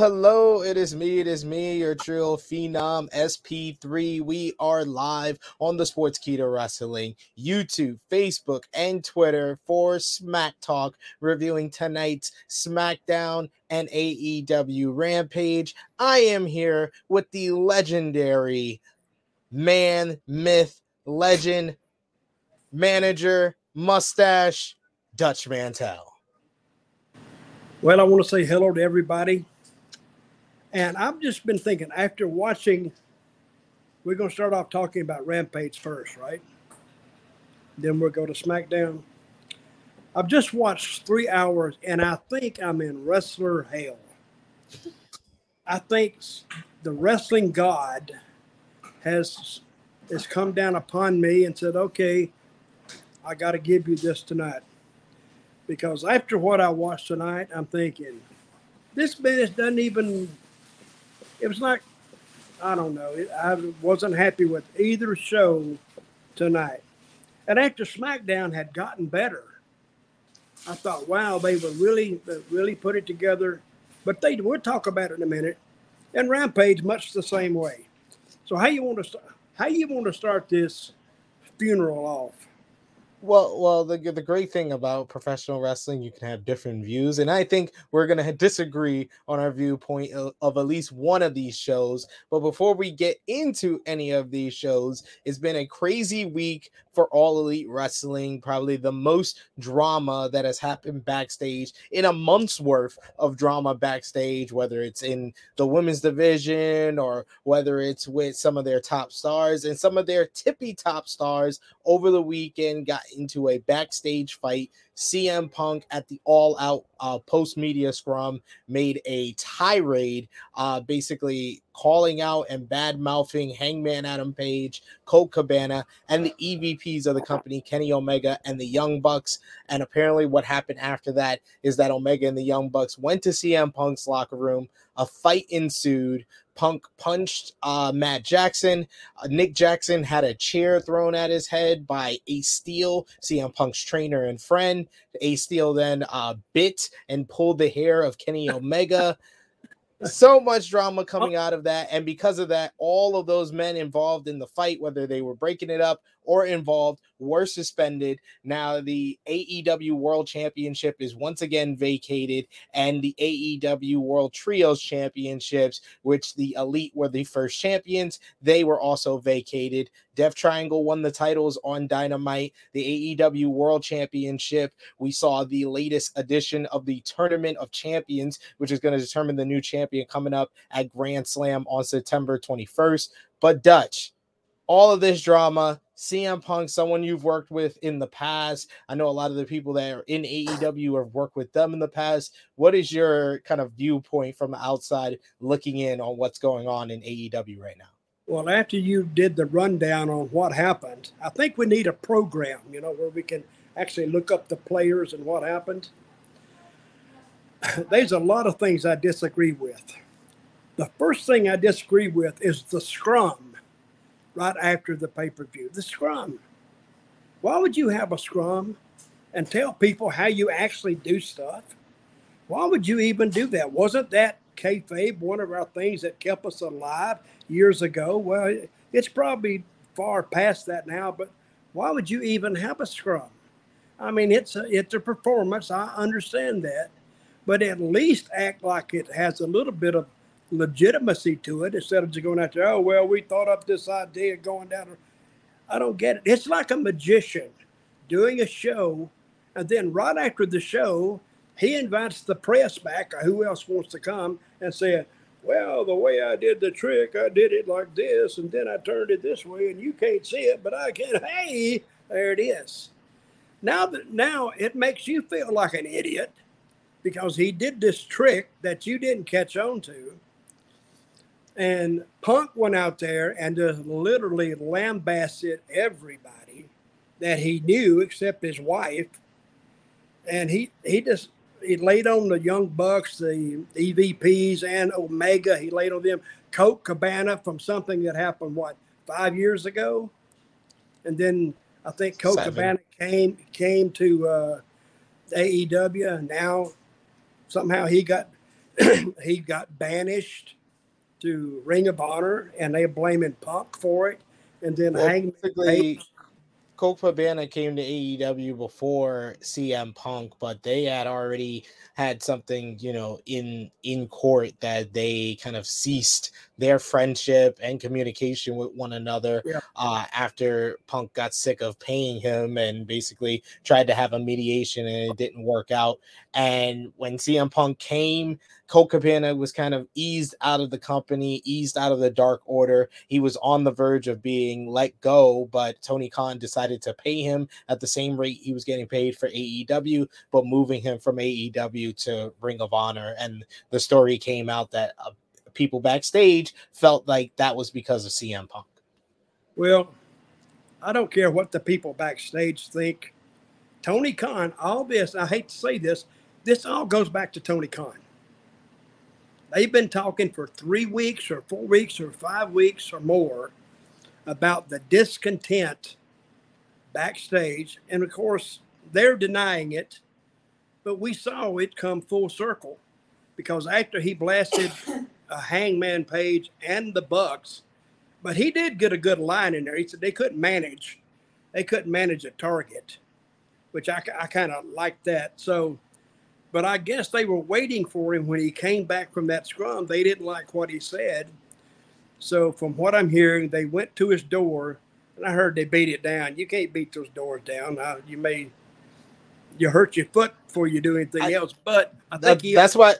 Hello. It is me. It is me, your Trill Phenom SP3. We are live on the Sportskeeda Wrestling YouTube, Facebook, and Twitter for Smack Talk, reviewing tonight's SmackDown and AEW Rampage. I am here with the legendary man, myth, legend, manager, mustache, Dutch Mantel. Well, I want to say hello to everybody. And I've just been thinking after watching, we're going to start off talking about Rampage first, right? Then we'll go to SmackDown. I've just watched three hours and I think I'm in wrestler hell. I think the wrestling god has has come down upon me and said, "Okay, I got to give you this tonight." because after what I watched tonight, I'm thinking this business doesn't even. It was like I don't know. I wasn't happy with either show tonight. And after SmackDown had gotten better, I thought, wow, they were really, really put it together. But they, we'll talk about it in a minute. And Rampage, much the same way. So how you want to? How you want to start this funeral off? Well, well, the the great thing about professional wrestling, you can have different views, and I think we're gonna disagree on our viewpoint of, of, at least one of these shows. But before we get into any of these shows, it's been a crazy week for all elite wrestling. Probably the most drama that has happened backstage in a month's worth of drama backstage, whether it's in the women's division or whether it's with some of their top stars and some of their tippy top stars over the weekend got into a backstage fight. CM Punk at the All Out uh, post media scrum made a tirade, uh, basically calling out and bad mouthing Hangman Adam Page, Colt Cabana, and the EVPs of the company, Kenny Omega and the Young Bucks. And apparently, what happened after that is that Omega and the Young Bucks went to CM Punk's locker room. A fight ensued. Punk punched uh, Matt Jackson. Uh, Nick Jackson had a chair thrown at his head by Ace Steel, CM Punk's trainer and friend. Ace Steel then uh, bit and pulled the hair of Kenny Omega. so much drama coming out of that. And because of that, all of those men involved in the fight, whether they were breaking it up or involved were suspended. Now, the AEW World Championship is once again vacated, and the AEW World Trios Championships, which the Elite were the first champions, they were also vacated. Death Triangle won the titles on Dynamite. The AEW World Championship, we saw the latest edition of the Tournament of Champions, which is going to determine the new champion coming up at Grand Slam on September 21st. But Dutch, all of this drama, CM Punk, someone you've worked with in the past. I know a lot of the people that are in AEW have worked with them in the past. What is your kind of viewpoint from the outside looking in on what's going on in AEW right now? Well, after you did the rundown on what happened, I think we need a program, you know, where we can actually look up the players and what happened. There's a lot of things I disagree with. The first thing I disagree with is the scrum right after the pay per view. The scrum. Why would you have a scrum and tell people how you actually do stuff? Why would you even do that? Wasn't that kayfabe one of our things that kept us alive years ago? Well, it's probably far past that now, but why would you even have a scrum? I mean, it's a, it's a performance. I understand that, but at least act like it has a little bit of legitimacy to it instead of just going out there, oh, well, we thought up this idea going down. I don't get it. It's like a magician doing a show, and then right after the show, he invites the press back, or who else wants to come, and say, well, the way I did the trick, I did it like this, and then I turned it this way, and you can't see it, but I can. Hey, there it is. Now that now it makes you feel like an idiot because he did this trick that you didn't catch on to and Punk went out there and just literally lambasted everybody that he knew except his wife. And he, he just he laid on the Young Bucks, the EVPs, and Omega. He laid on them. Colt Cabana from something that happened what five years ago, and then I think Colt Seven. Cabana came came to uh, AEW, and now somehow he got he got banished to Ring of Honor, and they're blaming Punk for it. And then Well, Hangman basically, Colt Cabana came to AEW before CM Punk, but they had already had something, you know, in in court that they kind of ceased their friendship and communication with one another Yeah. uh, after Punk got sick of paying him and basically tried to have a mediation and it didn't work out. And when CM Punk came, Colt Cabana was kind of eased out of the company, eased out of the Dark Order. He was on the verge of being let go, but Tony Khan decided to pay him at the same rate he was getting paid for AEW, but moving him from AEW to Ring of Honor. And the story came out that uh, people backstage felt like that was because of CM Punk. Well, I don't care what the people backstage think. Tony Khan, all this, I hate to say this, this all goes back to Tony Khan. They've been talking for three weeks or four weeks or five weeks or more about the discontent backstage. And of course, they're denying it, but we saw it come full circle because after he blasted a hangman page and the Bucks, but he did get a good line in there. He said they couldn't manage, they couldn't manage a target, which I, I kind of liked that. So, but I guess they were waiting for him when he came back from that scrum. They didn't like what he said. So, from what I'm hearing, they went to his door, and I heard they beat it down. You can't beat those doors down. Uh, you may you hurt your foot before you do anything I- else. But I think That- he, that's why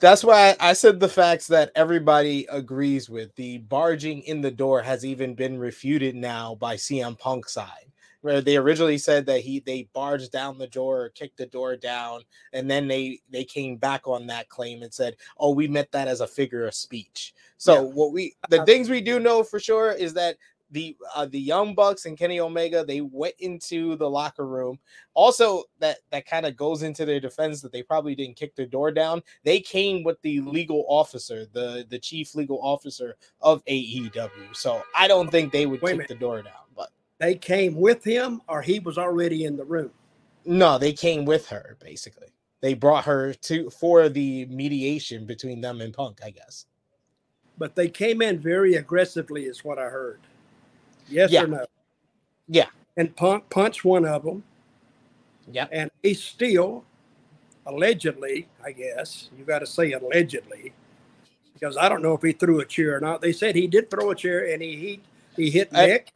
that's why I said the facts that everybody agrees with. The barging in the door has even been refuted now by CM Punk side. Where they originally said that he they barged down the door or kicked the door down, and then they they came back on that claim and said, "Oh, we meant that as a figure of speech." So Yeah. what we the things we do know for sure is that the uh, the Young Bucks and Kenny Omega they went into the locker room. Also, that that kind of goes into their defense that they probably didn't kick the door down. They came with the legal officer, the the chief legal officer of AEW. So I don't think they would Wait kick the door down. They came with him, or he was already in the room. no, they came with her basically. They brought her to for the mediation between them and Punk, I guess. but they came in very aggressively, is what I heard. Yes Yeah. or no? Yeah. And Punk punched one of them, Yep. and he still, allegedly, I guess you got to say allegedly, because I don't know if he threw a chair or not. They said he did throw a chair, and he he, he hit I- Nick.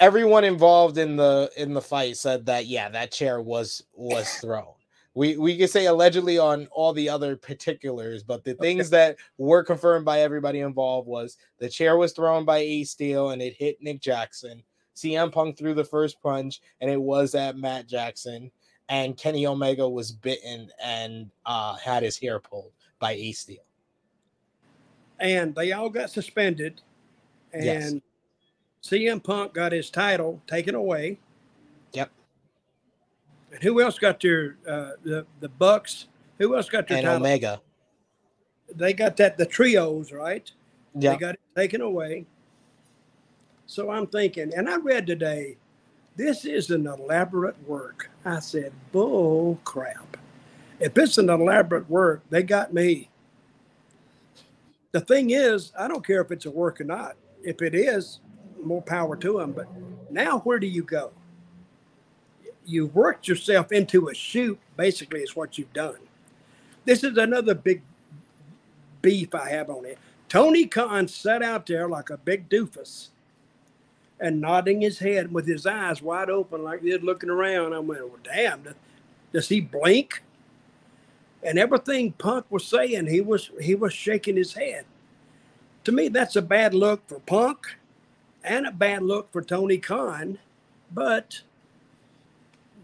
Everyone involved in the in the fight said that yeah that chair was was thrown. We we could say allegedly on all the other particulars but the things that were confirmed by everybody involved was the chair was thrown by a. Steel and it hit nick jackson. Cm punk threw the first punch and it was at matt jackson. And kenny omega was bitten and uh had his hair pulled by a. Steel and they all got suspended. And Yes. CM Punk got his title taken away. Yep. And who else got their uh, the the Bucks? Who else got their and title? omega They got that the trios right. yeah They got it taken away. So I'm thinking, and I read today, this is an elaborate work. I said, bull crap. If it's an elaborate work, they got me. The thing is, I don't care if it's a work or not. If it is, more power to them. But now, where do you go? You've worked yourself into a shoot, basically, is what you've done. This is another big beef I have on it. Tony Khan sat out there like a big doofus and nodding his head with his eyes wide open, like this, looking around. I went, well, damn, does, does he blink? And everything Punk was saying, he was he was shaking his head. To me, that's a bad look for Punk and a bad look for Tony Khan, but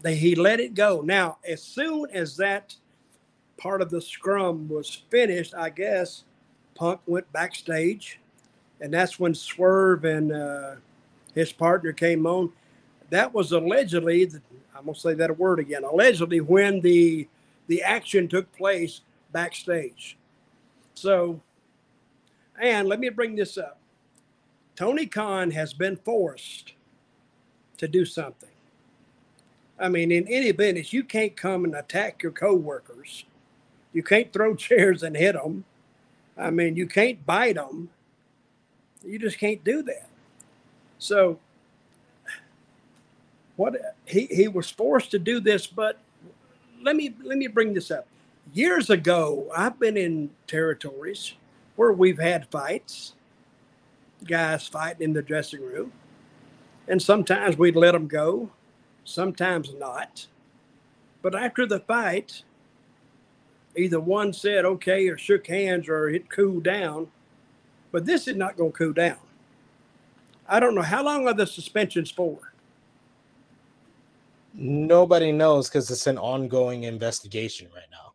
they, he let it go. Now, as soon as that part of the scrum was finished, I guess Punk went backstage, and that's when Swerve and uh, his partner came on. That was allegedly, I'm gonna say that word again, allegedly when the the action took place backstage. So, and let me bring this up. Tony Khan has been forced to do something. I mean, in any business, you can't come and attack your coworkers You can't throw chairs and hit them. I mean, you can't bite them. You just can't do that. So, what he, he was forced to do this, but let me let me bring this up. Years ago, I've been in territories where we've had fights, guys fighting in the dressing room, and sometimes we'd let them go, sometimes not. But after the fight, either one said okay or shook hands or it cooled down. But this is not going to cool down. I don't know how long are the suspensions for. Nobody knows because it's an ongoing investigation right now.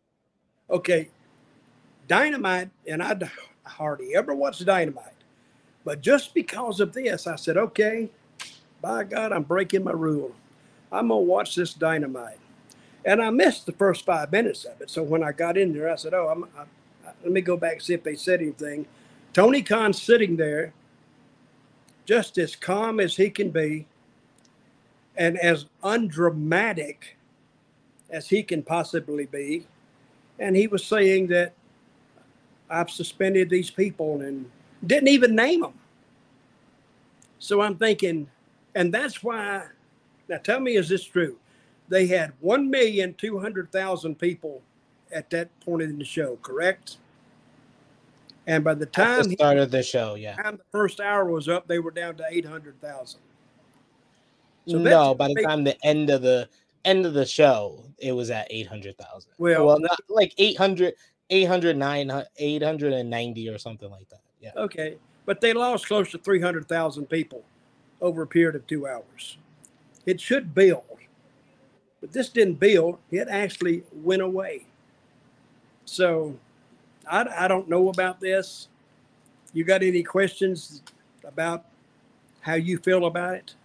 Okay, Dynamite, and I hardly ever watch Dynamite, but just because of this, I said, okay, by God, I'm breaking my rule. I'm gonna watch this Dynamite. And I missed the first five minutes of it. So when I got in there, I said, "Oh, I'm, I, I, let me go back and see if they said anything." Tony Khan sitting there, just as calm as he can be, and as undramatic as he can possibly be, and he was saying that I've suspended these people and didn't even name them. So I'm thinking, and that's why. Now, tell me, is this true? they had 1,200,000 people at that point in the show, correct? And by the time the start of the show, yeah, the, the first hour was up, they were down to 800,000. So no, by the time the end of the end of the show, it was at 800,000. Well, well, not like 800, 800, 900, 890 or something like that. Yeah. Okay. But they lost close to 300,000 people over a period of two hours. It should build. But this didn't build, it actually went away. So I, I don't know about this. You got any questions about how you feel about it?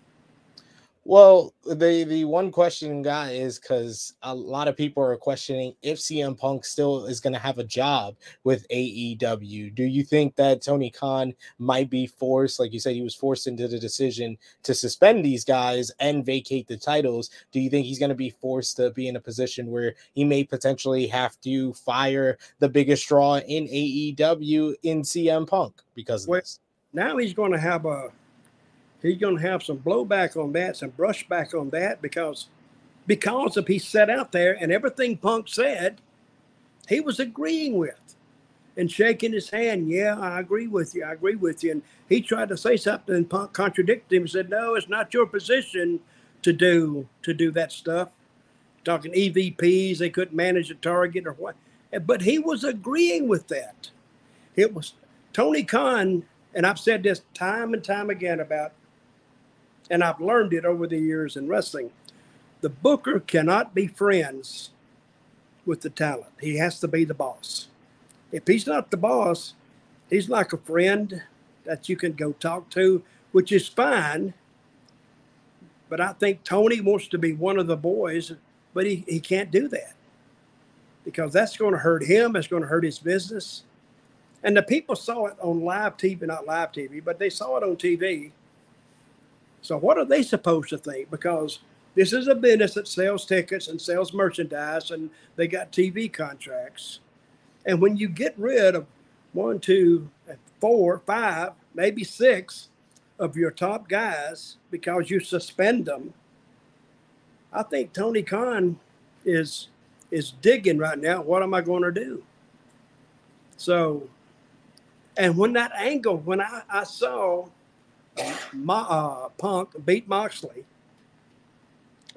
Well, the the one question got is because a lot of people are questioning if CM Punk still is going to have a job with AEW. Do you think that Tony Khan might be forced, like you said, he was forced into the decision to suspend these guys and vacate the titles? Do you think he's going to be forced to be in a position where he may potentially have to fire the biggest draw in AEW in CM Punk because of well, this? Now he's going to have a he's going to have some blowback on that, some brushback on that because because of he sat out there and everything Punk said, he was agreeing with and shaking his hand. Yeah, I agree with you. I agree with you. And he tried to say something and Punk contradicted him and said, No, it's not your position to do to do that stuff. Talking EVPs, they couldn't manage a target or what. But he was agreeing with that. It was Tony Khan, and I've said this time and time again about and I've learned it over the years in wrestling. The booker cannot be friends with the talent. He has to be the boss. If he's not the boss, he's like a friend that you can go talk to, which is fine. But I think Tony wants to be one of the boys, but he, he can't do that because that's going to hurt him. It's going to hurt his business. And the people saw it on live TV, not live TV, but they saw it on TV. So what are they supposed to think? Because this is a business that sells tickets and sells merchandise, and they got TV contracts. And when you get rid of one, two, four, five, maybe six of your top guys because you suspend them, I think Tony Khan is is digging right now. What am I going to do? So, and when that angle, when I, I saw uh, Punk beat Moxley.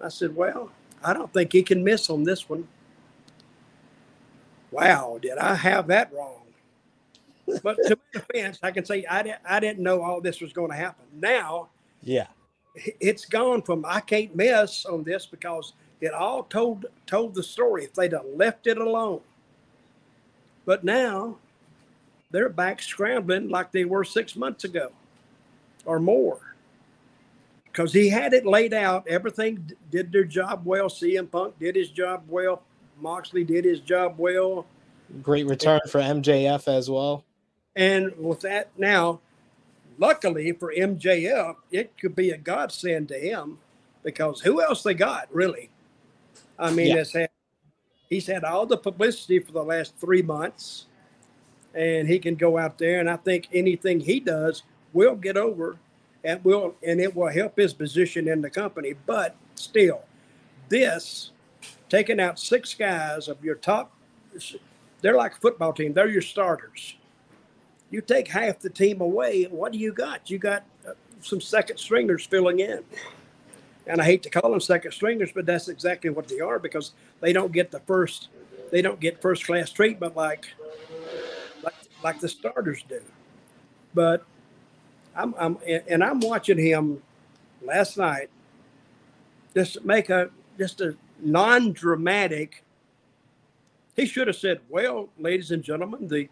I said, well, I don't think he can miss on this one. Wow, did I have that wrong? But to my defense, I can say I, didn't, I didn't know all this was going to happen. Now, yeah, it's gone from I can't miss on this because it all told told the story if they'd have left it alone. But now they're back scrambling like they were six months ago or more. Because he had it laid out. Everything did their job well. CM Punk did his job well. Moxley did his job well. Great return for MJF as well. And with that now, luckily for MJF, it could be a godsend to him because who else they got really? I mean, yeah. had he's had all the publicity for the last three months, and he can go out there. And I think anything he does will get over, and will and it will help his position in the company. But still, this taking out six guys of your top, they're like a football team. They're your starters. You take half the team away, what do you got? You got uh, some second stringers filling in and I hate to call them second stringers, but that's exactly what they are because they don't get the first, they don't get first class treatment like, like, like the starters do. But I'm, I'm, and I'm watching him last night. Just make a just a non-dramatic. He should have said, "Well, ladies and gentlemen, the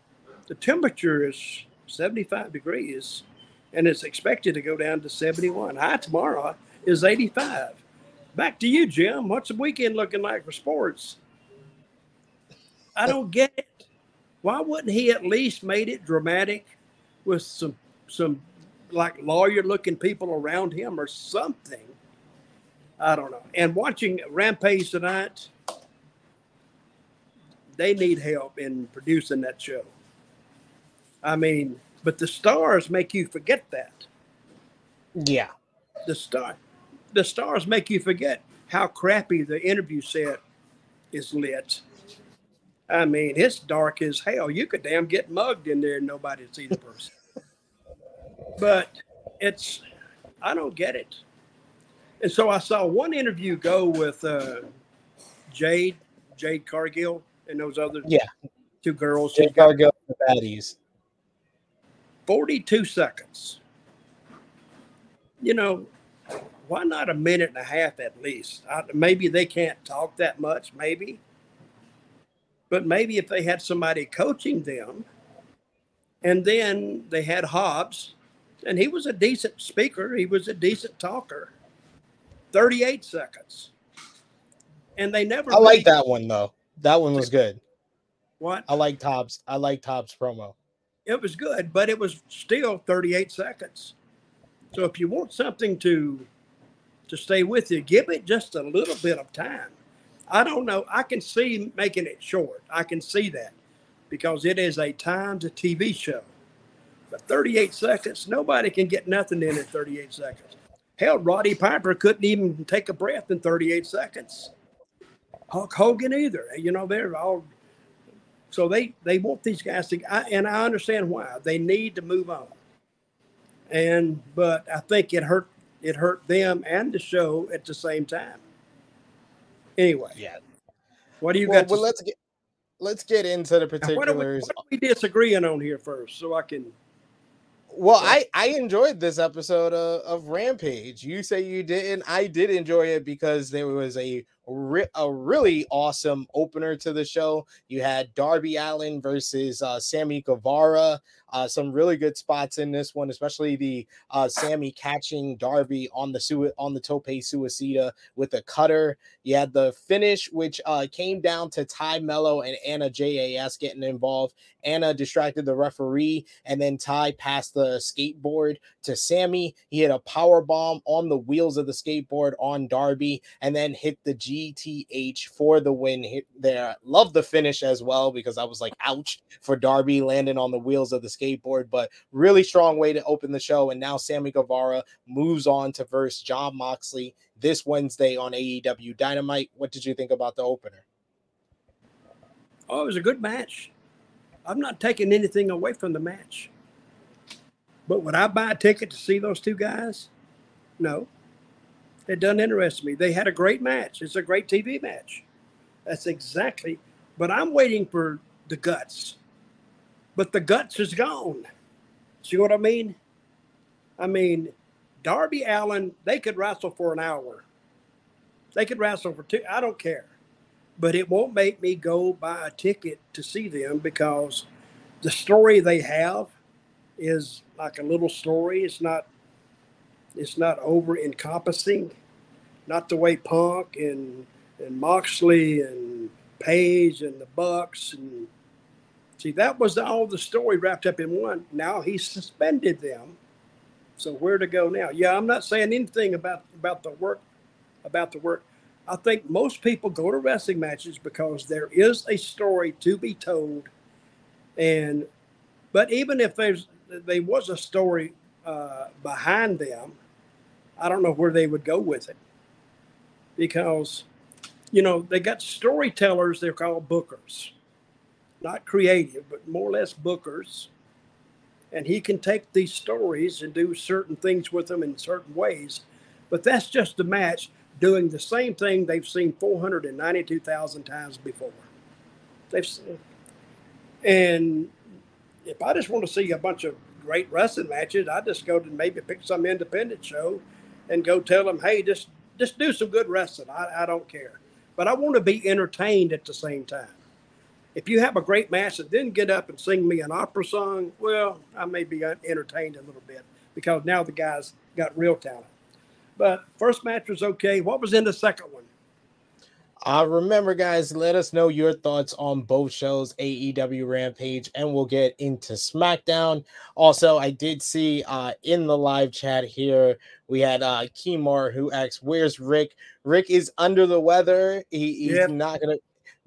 the temperature is 75 degrees, and it's expected to go down to 71. High tomorrow." is 85. Back to you, Jim. What's the weekend looking like for sports? I don't get it. Why wouldn't he at least made it dramatic with some some like lawyer looking people around him or something? I don't know. And watching Rampage tonight, they need help in producing that show. I mean, but the stars make you forget that. Yeah. The star the stars make you forget how crappy the interview set is lit. I mean, it's dark as hell. You could damn get mugged in there and nobody see the person. But it's, I don't get it. And so I saw one interview go with uh, Jade, Jade Cargill, and those other yeah two girls. Jade Cargill, the baddies. 42 seconds. You know, why not a minute and a half at least? I, maybe they can't talk that much, maybe. But maybe if they had somebody coaching them, and then they had Hobbs, and he was a decent speaker, he was a decent talker. 38 seconds. And they never. I like that one though. That one was good. What? I like Hobbs. I like Hobbs promo. It was good, but it was still 38 seconds. So if you want something to to stay with you. Give it just a little bit of time. I don't know. I can see making it short. I can see that because it is a timed TV show. But 38 seconds, nobody can get nothing in in 38 seconds. Hell, Roddy Piper couldn't even take a breath in 38 seconds. Hulk Hogan either. You know, they're all so they they want these guys to, I, and I understand why they need to move on. And but I think it hurt it hurt them and the show at the same time. Anyway, yeah. What do you well, got? Well, let's get let's get into the particulars. What are, we, what are we disagreeing on here first, so I can. Well, I I enjoyed this episode of, of Rampage. You say you didn't. I did enjoy it because there was a a really awesome opener to the show. You had Darby Allin versus uh, Sammy Guevara. Uh, some really good spots in this one, especially the uh, Sammy catching Darby on the su- on the tope suicida with a cutter. You had the finish, which uh, came down to Tay Melo and Anna JAS getting involved. Anna distracted the referee, and then Ty passed the skateboard to Sammy. He hit a power bomb on the wheels of the skateboard on Darby, and then hit the GTH for the win hit there. Love the finish as well because I was like, ouch for Darby landing on the wheels of the skateboard, but really strong way to open the show. And now Sammy Guevara moves on to verse Jon Moxley this Wednesday on AEW Dynamite. What did you think about the opener? Oh, it was a good match. I'm not taking anything away from the match. But would I buy a ticket to see those two guys? No. It doesn't interest me. They had a great match. It's a great TV match. That's exactly. But I'm waiting for the guts. But the guts is gone. See what I mean? I mean, Darby Allin, they could wrestle for an hour. They could wrestle for two. I don't care. But it won't make me go buy a ticket to see them because the story they have is like a little story. It's not it's not over encompassing, not the way Punk and and Moxley and Page and the Bucks and see that was all the story wrapped up in one. Now he suspended them, so where to go now? Yeah, I'm not saying anything about about the work about the work. I think most people go to wrestling matches because there is a story to be told, and but even if there's there was a story uh, behind them, I don't know where they would go with it because you know they got storytellers. They're called bookers, not creative, but more or less bookers. And he can take these stories and do certain things with them in certain ways, but that's just a match doing the same thing they've seen 492,000 times before. They've seen, and if I just want to see a bunch of great wrestling matches, I just go to maybe pick some independent show and go tell them, hey, just just do some good wrestling. I, I don't care, but I want to be entertained at the same time. If you have a great match and then get up and sing me an opera song, well, I may be entertained a little bit because now the guy's got real talent. But first match was okay. What was in the second one? Uh, remember, guys, let us know your thoughts on both shows, AEW Rampage, and we'll get into SmackDown. Also, I did see uh, in the live chat here, we had uh, Kimar who asked, Where's Rick? Rick is under the weather. He, he's yep. not going to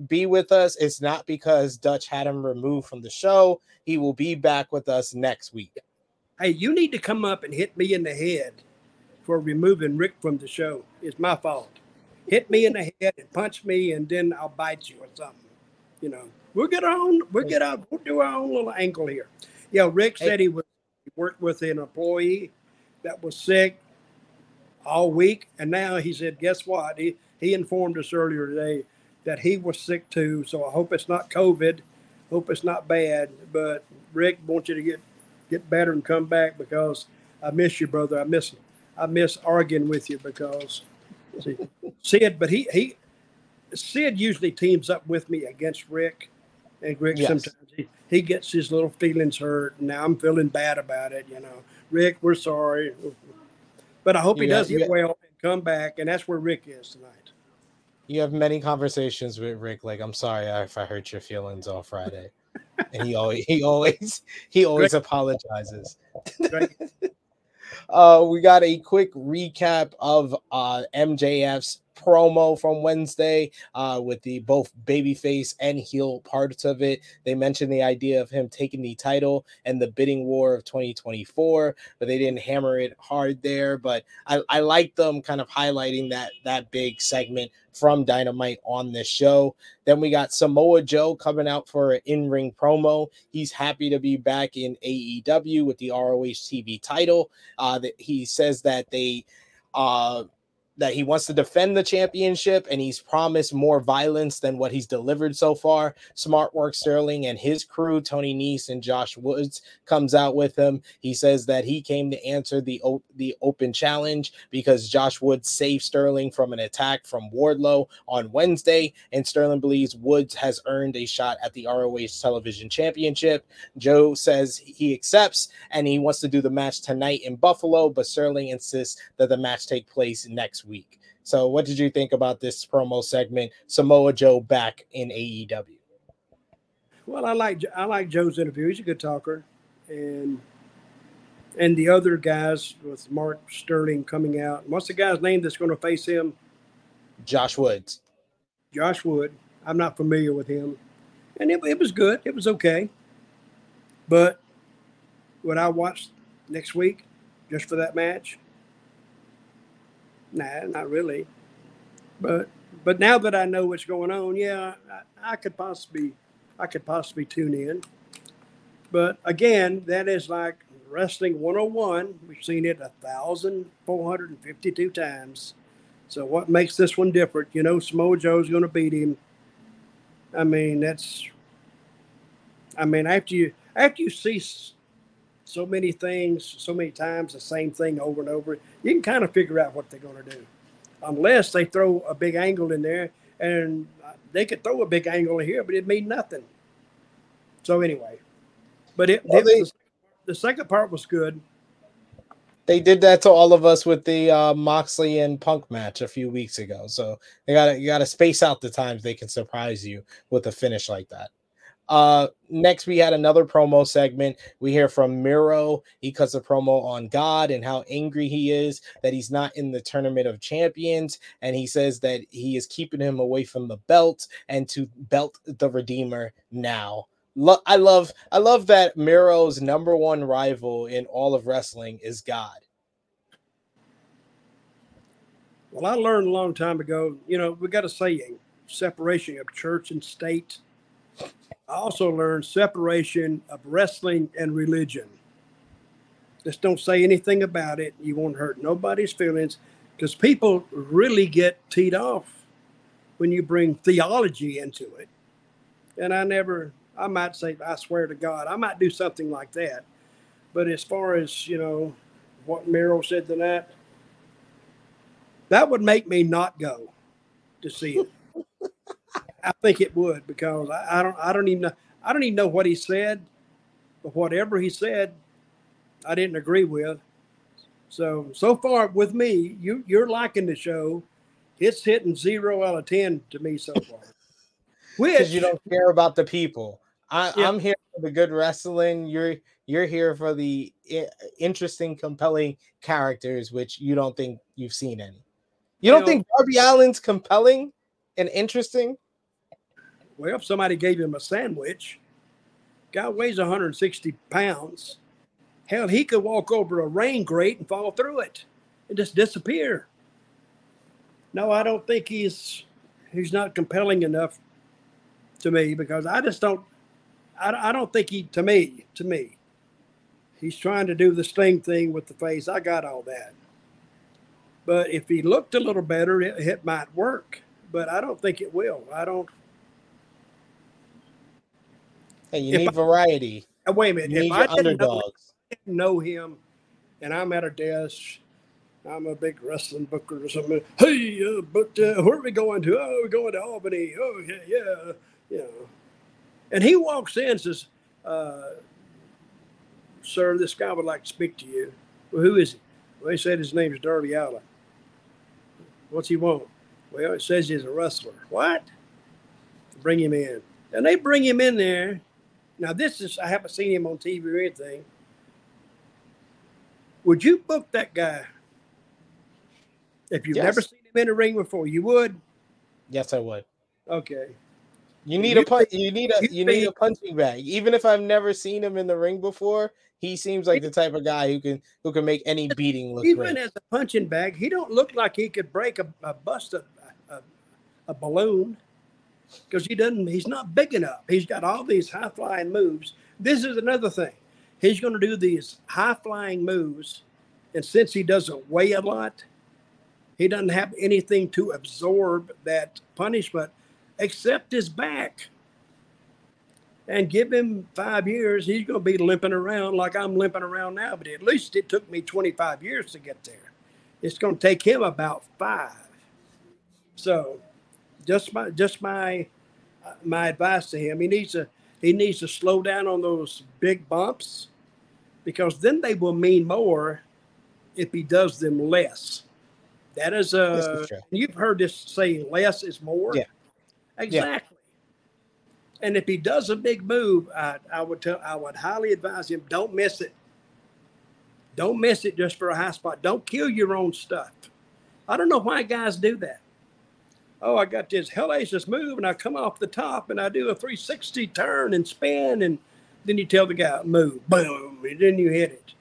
be with us. It's not because Dutch had him removed from the show. He will be back with us next week. Hey, you need to come up and hit me in the head for removing Rick from the show. It's my fault. Hit me in the head and punch me, and then I'll bite you or something. You know, we'll get our own. We'll get our. We'll do our own little angle here. Yeah, Rick said he was he worked with an employee that was sick all week, and now he said, guess what? He he informed us earlier today that he was sick too. So I hope it's not COVID. Hope it's not bad. But Rick, want you to get get better and come back because I miss you, brother. I miss I miss arguing with you because see, Sid, but he he Sid usually teams up with me against Rick, and Rick yes. sometimes he, he gets his little feelings hurt. And now I'm feeling bad about it. You know, Rick, we're sorry, but I hope he does get well and come back. And that's where Rick is tonight. You have many conversations with Rick. Like, I'm sorry if I hurt your feelings on Friday, and he always he always he always Rick. apologizes. Uh, we got a quick recap of uh, MJF's promo from Wednesday uh, with the both babyface and heel parts of it. They mentioned the idea of him taking the title and the bidding war of 2024, but they didn't hammer it hard there. But I, I like them kind of highlighting that that big segment from Dynamite on this show. Then we got Samoa Joe coming out for an in ring promo. He's happy to be back in AEW with the ROH TV title. Uh, that he says that they uh that he wants to defend the championship and he's promised more violence than what he's delivered so far. Smart Mark Sterling and his crew, Tony Nese and Josh Woods, comes out with him. He says that he came to answer the the open challenge because Josh Woods saved Sterling from an attack from Wardlow on Wednesday, and Sterling believes Woods has earned a shot at the ROH Television Championship. Joe says he accepts and he wants to do the match tonight in Buffalo, but Sterling insists that the match take place next week. So, what did you think about this promo segment? Samoa Joe back in AEW. Well, I like I like Joe's interview. He's a good talker, and and the other guys with Mark Sterling coming out. What's the guy's name that's going to face him? Josh Woods. Josh Wood. I'm not familiar with him, and it, it was good. It was okay, but would I watch next week just for that match? Nah, not really. But but now that I know what's going on, yeah, I, I could possibly I could possibly tune in. But again, that is like wrestling 101. We've seen it thousand four hundred and fifty-two times. So what makes this one different? You know, Samoa Joe's going to beat him. I mean, that's. I mean, after you after you see so many things, so many times, the same thing over and over, you can kind of figure out what they're going to do. Unless they throw a big angle in there, and they could throw a big angle here, but it mean nothing. So anyway, but it, well, it they, the second part was good. They did that to all of us with the uh, Moxley and Punk match a few weeks ago. So they got you got to space out the times they can surprise you with a finish like that. Uh, next, we had another promo segment. We hear from Miro. He cuts a promo on God and how angry he is that he's not in the tournament of champions. And he says that he is keeping him away from the belt and to belt the Redeemer now. I love, I love that Miro's number one rival in all of wrestling is God. Well, I learned a long time ago, you know, we got a saying separation of church and state. I also learned separation of wrestling and religion. Just don't say anything about it. You won't hurt nobody's feelings because people really get teed off when you bring theology into it. And I never, I might say, I swear to God, I might do something like that. But as far as, you know, what Miro said tonight, that would make me not go to see it. I think it would because I, I, don't I don't even know I don't even know what he said, but whatever he said, I didn't agree with. So so far with me, you you're liking the show. It's hitting zero out of ten to me so far. Which you don't care about the people. I, yeah. I'm here for the good wrestling. You're you're here for the eh, interesting, compelling characters, which you don't think you've seen any. You don't know, think Darby Allin's compelling and interesting? Well, if somebody gave him a sandwich, guy weighs 160 pounds. Hell, he could walk over a rain grate and fall through it and just disappear. No, I don't think he's he's not compelling enough to me because I just don't I, I don't think he to me to me he's trying to do the sting thing with the face. I got all that. But if he looked a little better, it, it might work. But I don't think it will. I don't Hey, you if need I, variety. Wait a minute. You if I didn't know, know, him and I'm at a desk, I'm a big wrestling booker or something. Hey, uh, but uh, where are we going to? Oh, we're going to Albany. Oh, yeah, yeah. You know. And he walks in and says, uh, Sir, this guy would like to speak to you. Well, who is he? Well, he said his name is Darby Allin. What's he want? Well, it says he's a wrestler. What? Bring him in. And they bring him in there, now, this is, I haven't seen him on TV or anything. Would you book that guy? If you've yes. never seen him in a ring before, you would? Yes, I would. Okay. You need you a punch. You need a you need a punching bag. Even if I've never seen him in the ring before, he seems like the type of guy who can who can make any beating look. Even great. as a punching bag, he don't look like he could break a, a bust a, a, a balloon because he doesn't. He's not big enough. He's got all these high flying moves. This is another thing. He's going to do these high flying moves, and since he doesn't weigh a lot, he doesn't have anything to absorb that punishment except his back. And give him five years, he's going to be limping around like I'm limping around now. But at least it took me 25 years to get there. It's going to take him about five. So just my just my my advice to him. He needs to he needs to slow down on those big bumps because then they will mean more if he does them less. That is uh you've heard this saying less is more. Yeah. Exactly. Yeah. And if he does a big move, I, I would tell I would highly advise him don't miss it. Don't miss it just for a high spot. Don't kill your own stuff. I don't know why guys do that oh, I got this hellacious move, and I come off the top and I do a 360 turn and spin, and then you tell the guy move, boom, and then you hit it,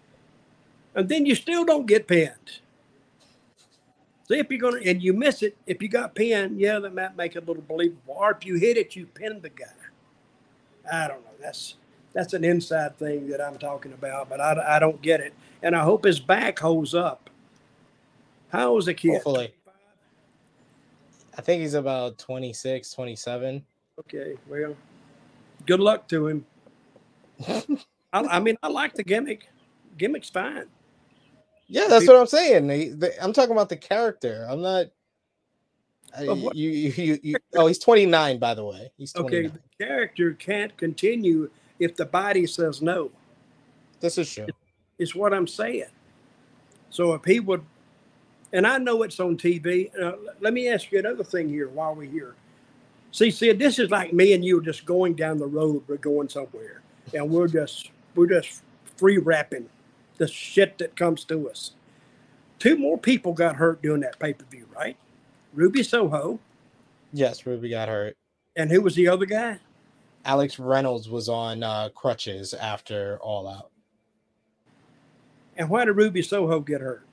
and then you still don't get pinned. See if you're gonna and you miss it, if you got pinned, yeah, that might make it a little believable. Or if you hit it, you pin the guy. I don't know. That's that's an inside thing that I'm talking about, but I, I don't get it. And I hope his back holds up. How was a kid? Hopefully. I think he's about 26, 27. Okay, well, good luck to him. I, I, mean, I like the gimmick. Gimmick's fine. Yeah, that's what I'm saying. I'm talking about the character. I'm not. You, you, you, you, oh, he's 29, by the way. He's 29. okay. The character can't continue if the body says no. This is true. It's what I'm saying. So if he would and I know it's on TV. Uh, let me ask you another thing here while we're here. See, see, this is like me and you just going down the road. We're going somewhere, and we're just we're just free rapping the shit that comes to us. Two more people got hurt doing that pay per view, right? Ruby Soho. Yes, Ruby got hurt. And who was the other guy? Alex Reynolds was on uh, crutches after All Out. And why did Ruby Soho get hurt?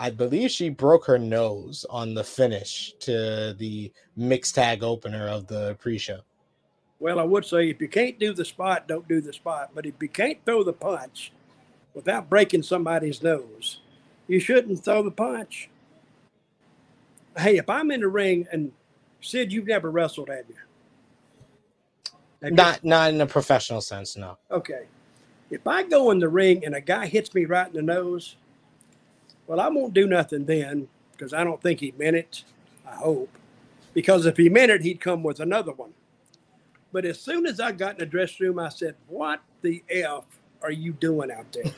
I believe she broke her nose on the finish to the mixed tag opener of the pre-show. Well, I would say if you can't do the spot, don't do the spot. But if you can't throw the punch without breaking somebody's nose, you shouldn't throw the punch. Hey, if I'm in the ring and Sid, you've never wrestled, have you? Have not you? not in a professional sense, no. Okay. If I go in the ring and a guy hits me right in the nose, well, I won't do nothing then because I don't think he meant it. I hope. Because if he meant it, he'd come with another one. But as soon as I got in the dressing room, I said, What the F are you doing out there?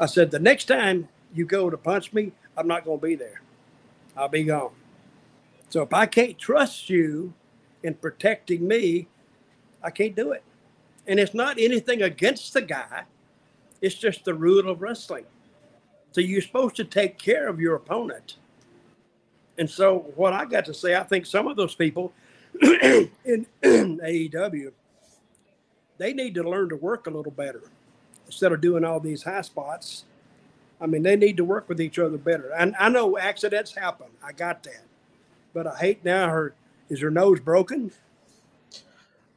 I said, The next time you go to punch me, I'm not going to be there. I'll be gone. So if I can't trust you in protecting me, I can't do it. And it's not anything against the guy, it's just the rule of wrestling. So you're supposed to take care of your opponent. And so what I got to say, I think some of those people in AEW, they need to learn to work a little better instead of doing all these high spots. I mean, they need to work with each other better. And I know accidents happen. I got that. But I hate now her is her nose broken?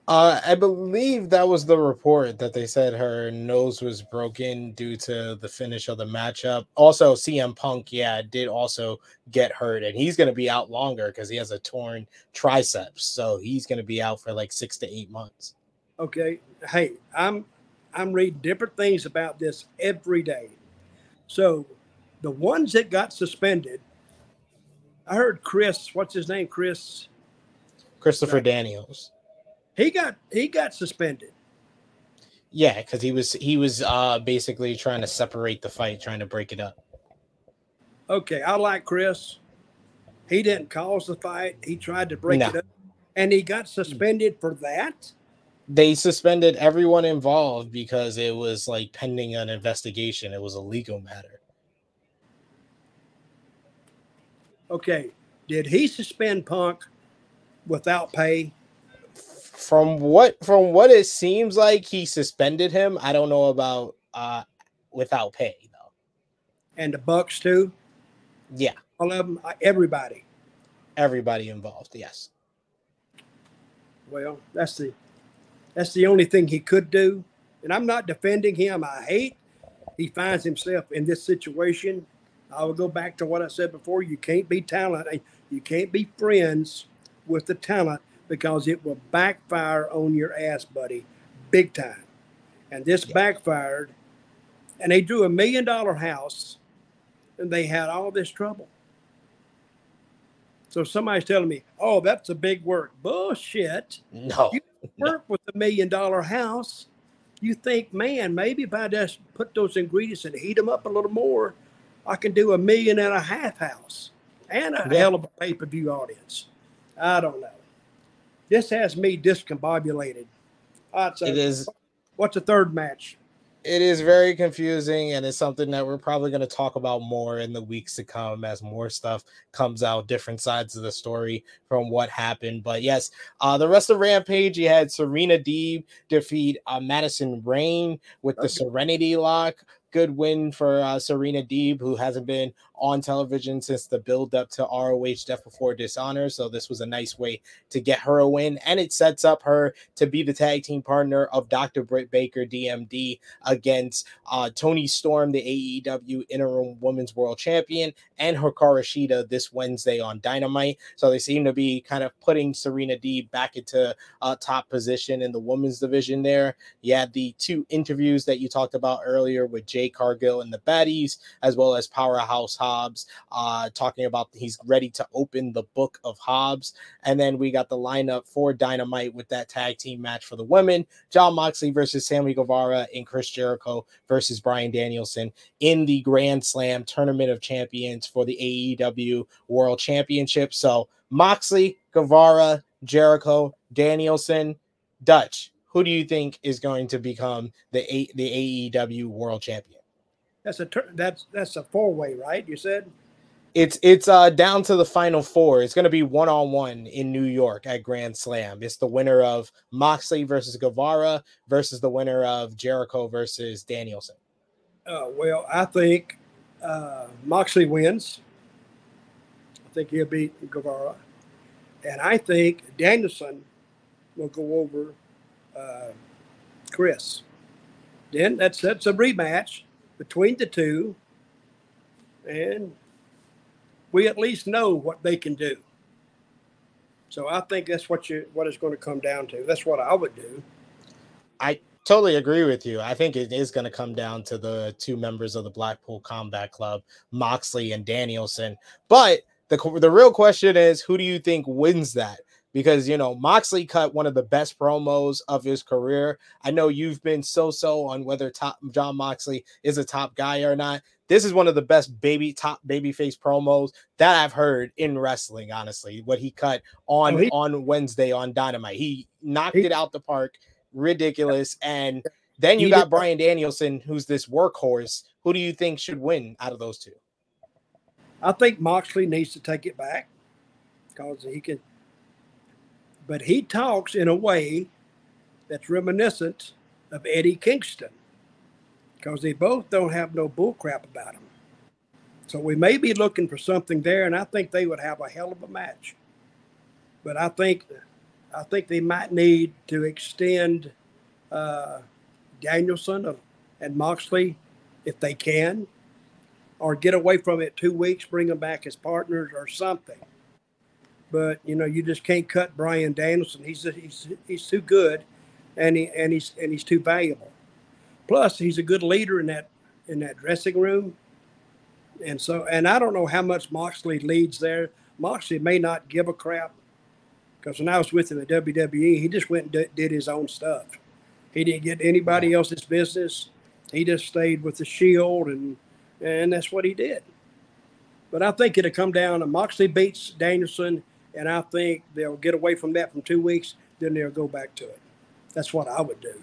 Uh, I believe that was the report that they said her nose was broken due to the finish of the matchup. Also, CM Punk, yeah, did also get hurt, and he's going to be out longer because he has a torn triceps, so he's going to be out for like six to eight months. Okay, hey, I'm I'm reading different things about this every day. So, the ones that got suspended, I heard Chris, what's his name, Chris, Christopher right. Daniels he got he got suspended. Yeah, because he was he was uh basically trying to separate the fight, trying to break it up. Okay, I like Chris. He didn't cause the fight. He tried to break no. it up, and he got suspended for that. They suspended everyone involved because it was like pending an investigation. It was a legal matter. Okay, did he suspend Punk without pay? From what from what it seems like he suspended him. I don't know about uh without pay though. And the Bucks too. Yeah, all of them, everybody. Everybody involved. Yes. Well, that's the that's the only thing he could do, and I'm not defending him. I hate he finds himself in this situation. I will go back to what I said before. You can't be talent. You can't be friends with the talent because it will backfire on your ass, buddy, big time. And this yeah. backfired, and they drew a million dollar house, and they had all this trouble. So somebody's telling me, "Oh, that's a big work." Bullshit. No. You work no. with a million dollar house. You think, man, maybe if I just put those ingredients and heat them up a little more, I can do a million and a half house and a yeah. hell of a pay per view audience. I don't know this has me discombobulated. Right, so it is. What's the third match? It is very confusing, and it's something that we're probably going to talk about more in the weeks to come as more stuff comes out, different sides of the story from what happened. But yes, uh, the rest of Rampage, you had Serena Deeb defeat uh, Madison Rayne with the Serenity Lock good win for uh, Serena Deeb, who hasn't been on television since the build up to ROH Death Before Dishonor. So this was a nice way to get her a win, and it sets up her to be the tag team partner of Dr. Britt Baker, DMD, against uh, Toni Storm, the AEW Interim Women's World Champion, and Hikaru Shida this Wednesday on Dynamite. So they seem to be kind of putting Serena Deeb back into a top position in the women's division there. You had the two interviews that you talked about earlier with Jay Jade Cargill and the Baddies, as well as Powerhouse Hobbs, uh, talking about he's ready to open the book of Hobbs. And then we got the lineup for Dynamite with that tag team match for the women Jon Moxley versus Sammy Guevara and Chris Jericho versus Bryan Danielson in the Grand Slam Tournament of Champions for the AEW World Championship. So, Moxley, Guevara, Jericho, Danielson, Dutch. Who do you think is going to become the a- the AEW World Champion? That's a ter- that's that's a four way, right? You said it's it's uh down to the final four. It's going to be one on one in New York at Grand Slam. It's the winner of Moxley versus Guevara versus the winner of Jericho versus Danielson. Uh, well, I think uh, Moxley wins. I think he'll beat Guevara, and I think Danielson will go over uh, Chris. Then that's that's a rematch between the two, and we at least know what they can do. So I think that's what you what it's going to come down to. That's what I would do. I totally agree with you. I think it is going to come down to the two members of the Blackpool Combat Club, Moxley and Danielson. But the the real question is, who do you think wins that? Because you know Moxley cut one of the best promos of his career. I know you've been so so on whether top Jon Moxley is a top guy or not. This is one of the best baby top babyface promos that I've heard in wrestling. Honestly, what he cut on oh, he, on Wednesday on Dynamite, he knocked he, it out the park, ridiculous. And then you got Bryan Danielson, who's this workhorse. Who do you think should win out of those two? I think Moxley needs to take it back because he can. But he talks in a way that's reminiscent of Eddie Kingston because they both don't have no bullcrap about them. So we may be looking for something there, and I think they would have a hell of a match. But I think, I think they might need to extend uh, Danielson and Moxley if they can, or get away from it two weeks, bring them back as partners or something. But you know, you just can't cut Bryan Danielson. He's he's he's too good, and he and he's and he's too valuable. Plus, he's a good leader in that in that dressing room. And so, and I don't know how much Moxley leads there. Moxley may not give a crap because when I was with him at WWE, he just went and d- did his own stuff. He didn't get anybody else's business. He just stayed with the Shield, and and that's what he did. But I think it'll come down to Moxley beats Danielson, and I think they'll get away from that from two weeks. Then they'll go back to it. That's what I would do.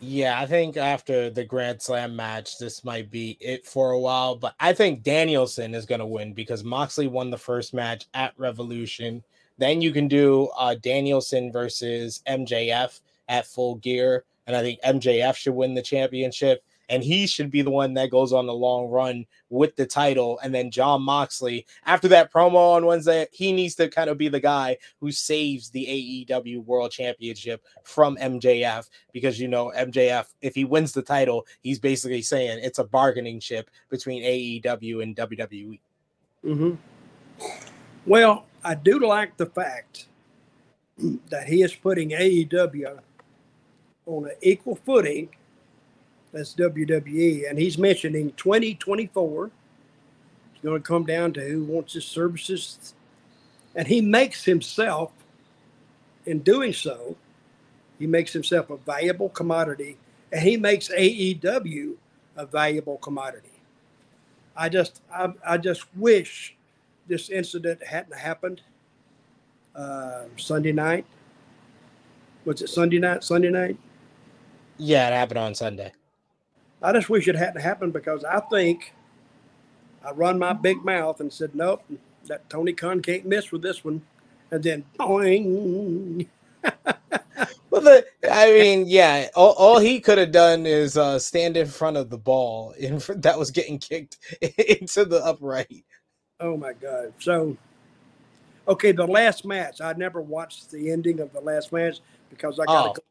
Yeah, I think after the Grand Slam match, this might be it for a while. But I think Danielson is going to win because Moxley won the first match at Revolution. Then you can do uh, Danielson versus MJF at Full Gear, and I think MJF should win the championship and he should be the one that goes on the long run with the title. And then Jon Moxley, after that promo on Wednesday, he needs to kind of be the guy who saves the AEW World Championship from MJF because you know MJF, if he wins the title, he's basically saying it's a bargaining chip between AEW and WWE. Mm-hmm. Well, I do like the fact that he is putting AEW on an equal footing that's WWE. And he's mentioning 2024. It's going to come down to who wants his services. And he makes himself, in doing so, he makes himself a valuable commodity. And he makes AEW a valuable commodity. I just, I, I just wish this incident hadn't happened uh, Sunday night. Was it Sunday night? Sunday night? Yeah, it happened on Sunday. I just wish it hadn't happened because I think I run my big mouth and said, nope, that Tony Khan can't miss with this one. And then, boing. well, the, I mean, yeah, all, all he could have done is uh, stand in front of the ball in, that was getting kicked into the upright. Oh my God. So, okay, the last match, I never watched the ending of the last match because I got oh.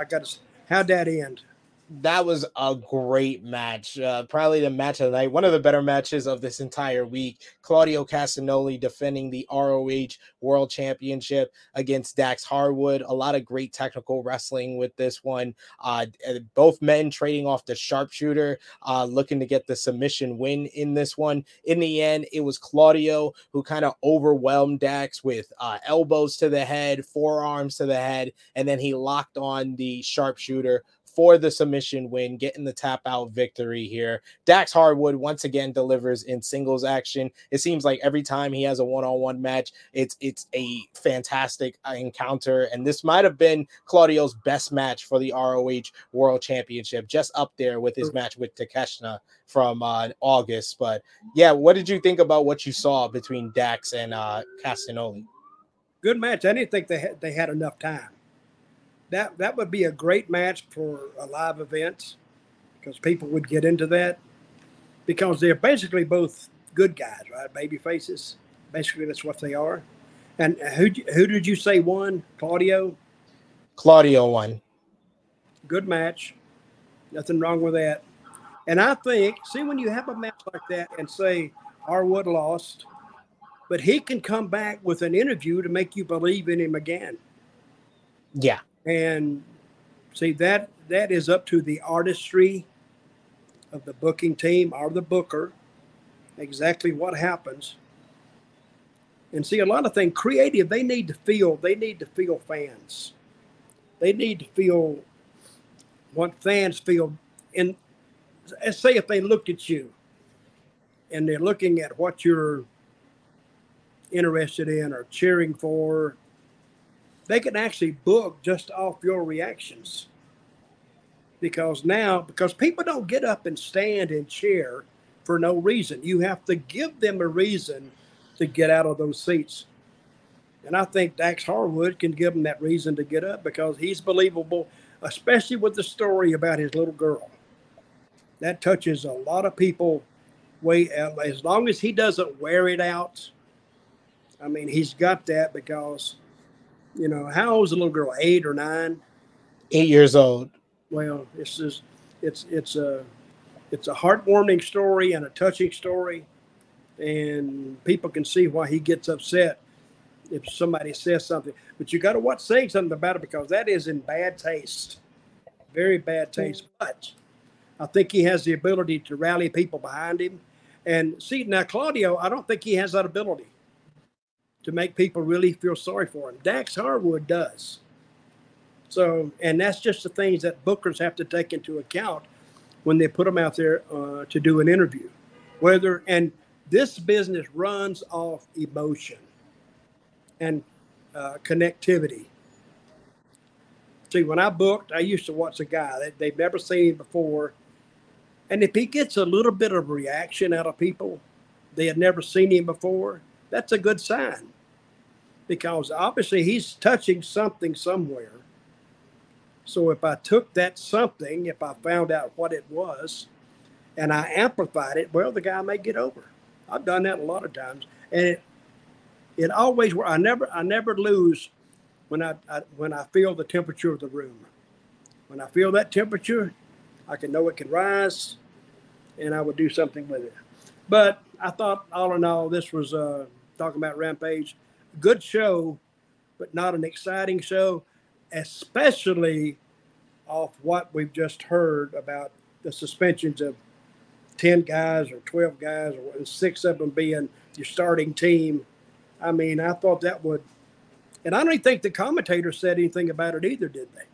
I got to, how'd that end? That was a great match. Uh, probably the match of the night, one of the better matches of this entire week. Claudio Castagnoli defending the ROH World Championship against Dax Harwood. A lot of great technical wrestling with this one. Uh, both men trading off the sharpshooter, uh, looking to get the submission win in this one. In the end, it was Claudio who kind of overwhelmed Dax with uh, elbows to the head, forearms to the head, and then he locked on the sharpshooter for the submission win, getting the tap out victory here. Dax Harwood once again delivers in singles action. It seems like every time he has a one-on-one match, it's it's a fantastic uh, encounter, and this might have been Claudio's best match for the ROH World Championship, just up there with his match with Takeshita from uh, August. But yeah, what did you think about what you saw between Dax and uh, Castagnoli? Good match. I didn't think they had, they had enough time that that would be a great match for a live event because people would get into that because they're basically both good guys, right? Baby faces. Basically, that's what they are. And who who did you say won? Claudio. Claudio won. Good match. Nothing wrong with that. And I think, see, when you have a match like that and say Harwood lost, but he can come back with an interview to make you believe in him again. Yeah. And see that that is up to the artistry of the booking team or the booker, exactly what happens. And see a lot of things creative, they need to feel, they need to feel fans. They need to feel what fans feel. And say if they looked at you and they're looking at what you're interested in or cheering for they can actually book just off your reactions. Because now, because people don't get up and stand and cheer for no reason, you have to give them a reason to get out of those seats. And I think Dax Harwood can give them that reason to get up because he's believable, especially with the story about his little girl. That touches a lot of people. Way as long as he doesn't wear it out. I mean, he's got that because you know, how old is the little girl? Eight or nine? Eight years old. Well, it's just it's it's a it's a heartwarming story and a touching story, and people can see why he gets upset if somebody says something. But you got to watch saying something about it because that is in bad taste, very bad taste. But I think he has the ability to rally people behind him. And see now, Claudio, I don't think he has that ability to make people really feel sorry for him. Dax Harwood does. So, and that's just the things that bookers have to take into account when they put them out there uh, to do an interview. Whether, and this business runs off emotion and uh, connectivity. See, when I booked, I used to watch a guy that they've never seen before. And if he gets a little bit of reaction out of people, they had never seen him before, that's a good sign because obviously he's touching something somewhere. So if I took that something, if I found out what it was, and I amplified it, well, the guy may get over. I've done that a lot of times, and it it always I never I never lose when I, I when I feel the temperature of the room. When I feel that temperature, I can know it can rise, and I would do something with it. But I thought, all in all, this was uh, talking about Rampage. Good show, but not an exciting show, especially off what we've just heard about the suspensions of 10 guys or 12 guys or six of them being your starting team. I mean, I thought that would, and I don't think the commentators said anything about it either, did they?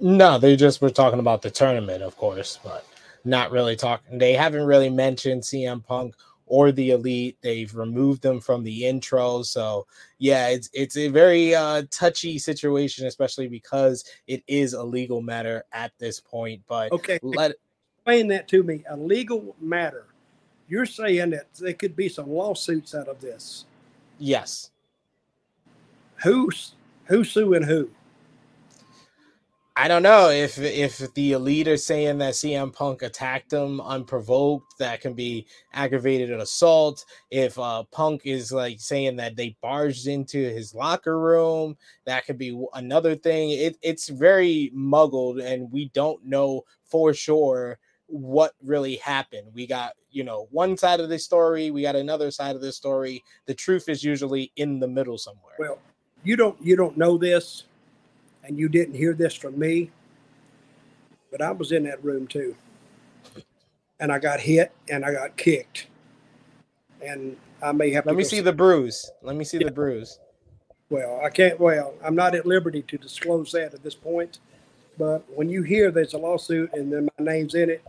No, they just were talking about the tournament, of course, but not really talking. They haven't really mentioned CM Punk or the elite. They've removed them from the intro. So yeah, it's it's a very uh, touchy situation, especially because it is a legal matter at this point. But okay, let explain that to me. A legal matter. You're saying that there could be some lawsuits out of this. Yes. Who's who's suing who? I don't know if if the elite are saying that CM Punk attacked him unprovoked, that can be aggravated an assault. If uh, Punk is like saying that they barged into his locker room, that could be another thing. It, it's very muggled, and we don't know for sure what really happened. We got you know one side of the story, we got another side of the story. The truth is usually in the middle somewhere. Well, you don't you don't know this and you didn't hear this from me, but I was in that room too. And I got hit and I got kicked. And I may have Let me see the bruise. Let me see yeah. the bruise. Well, I can't well, I'm not at liberty to disclose that at this point. But when you hear there's a lawsuit and then my name's in it,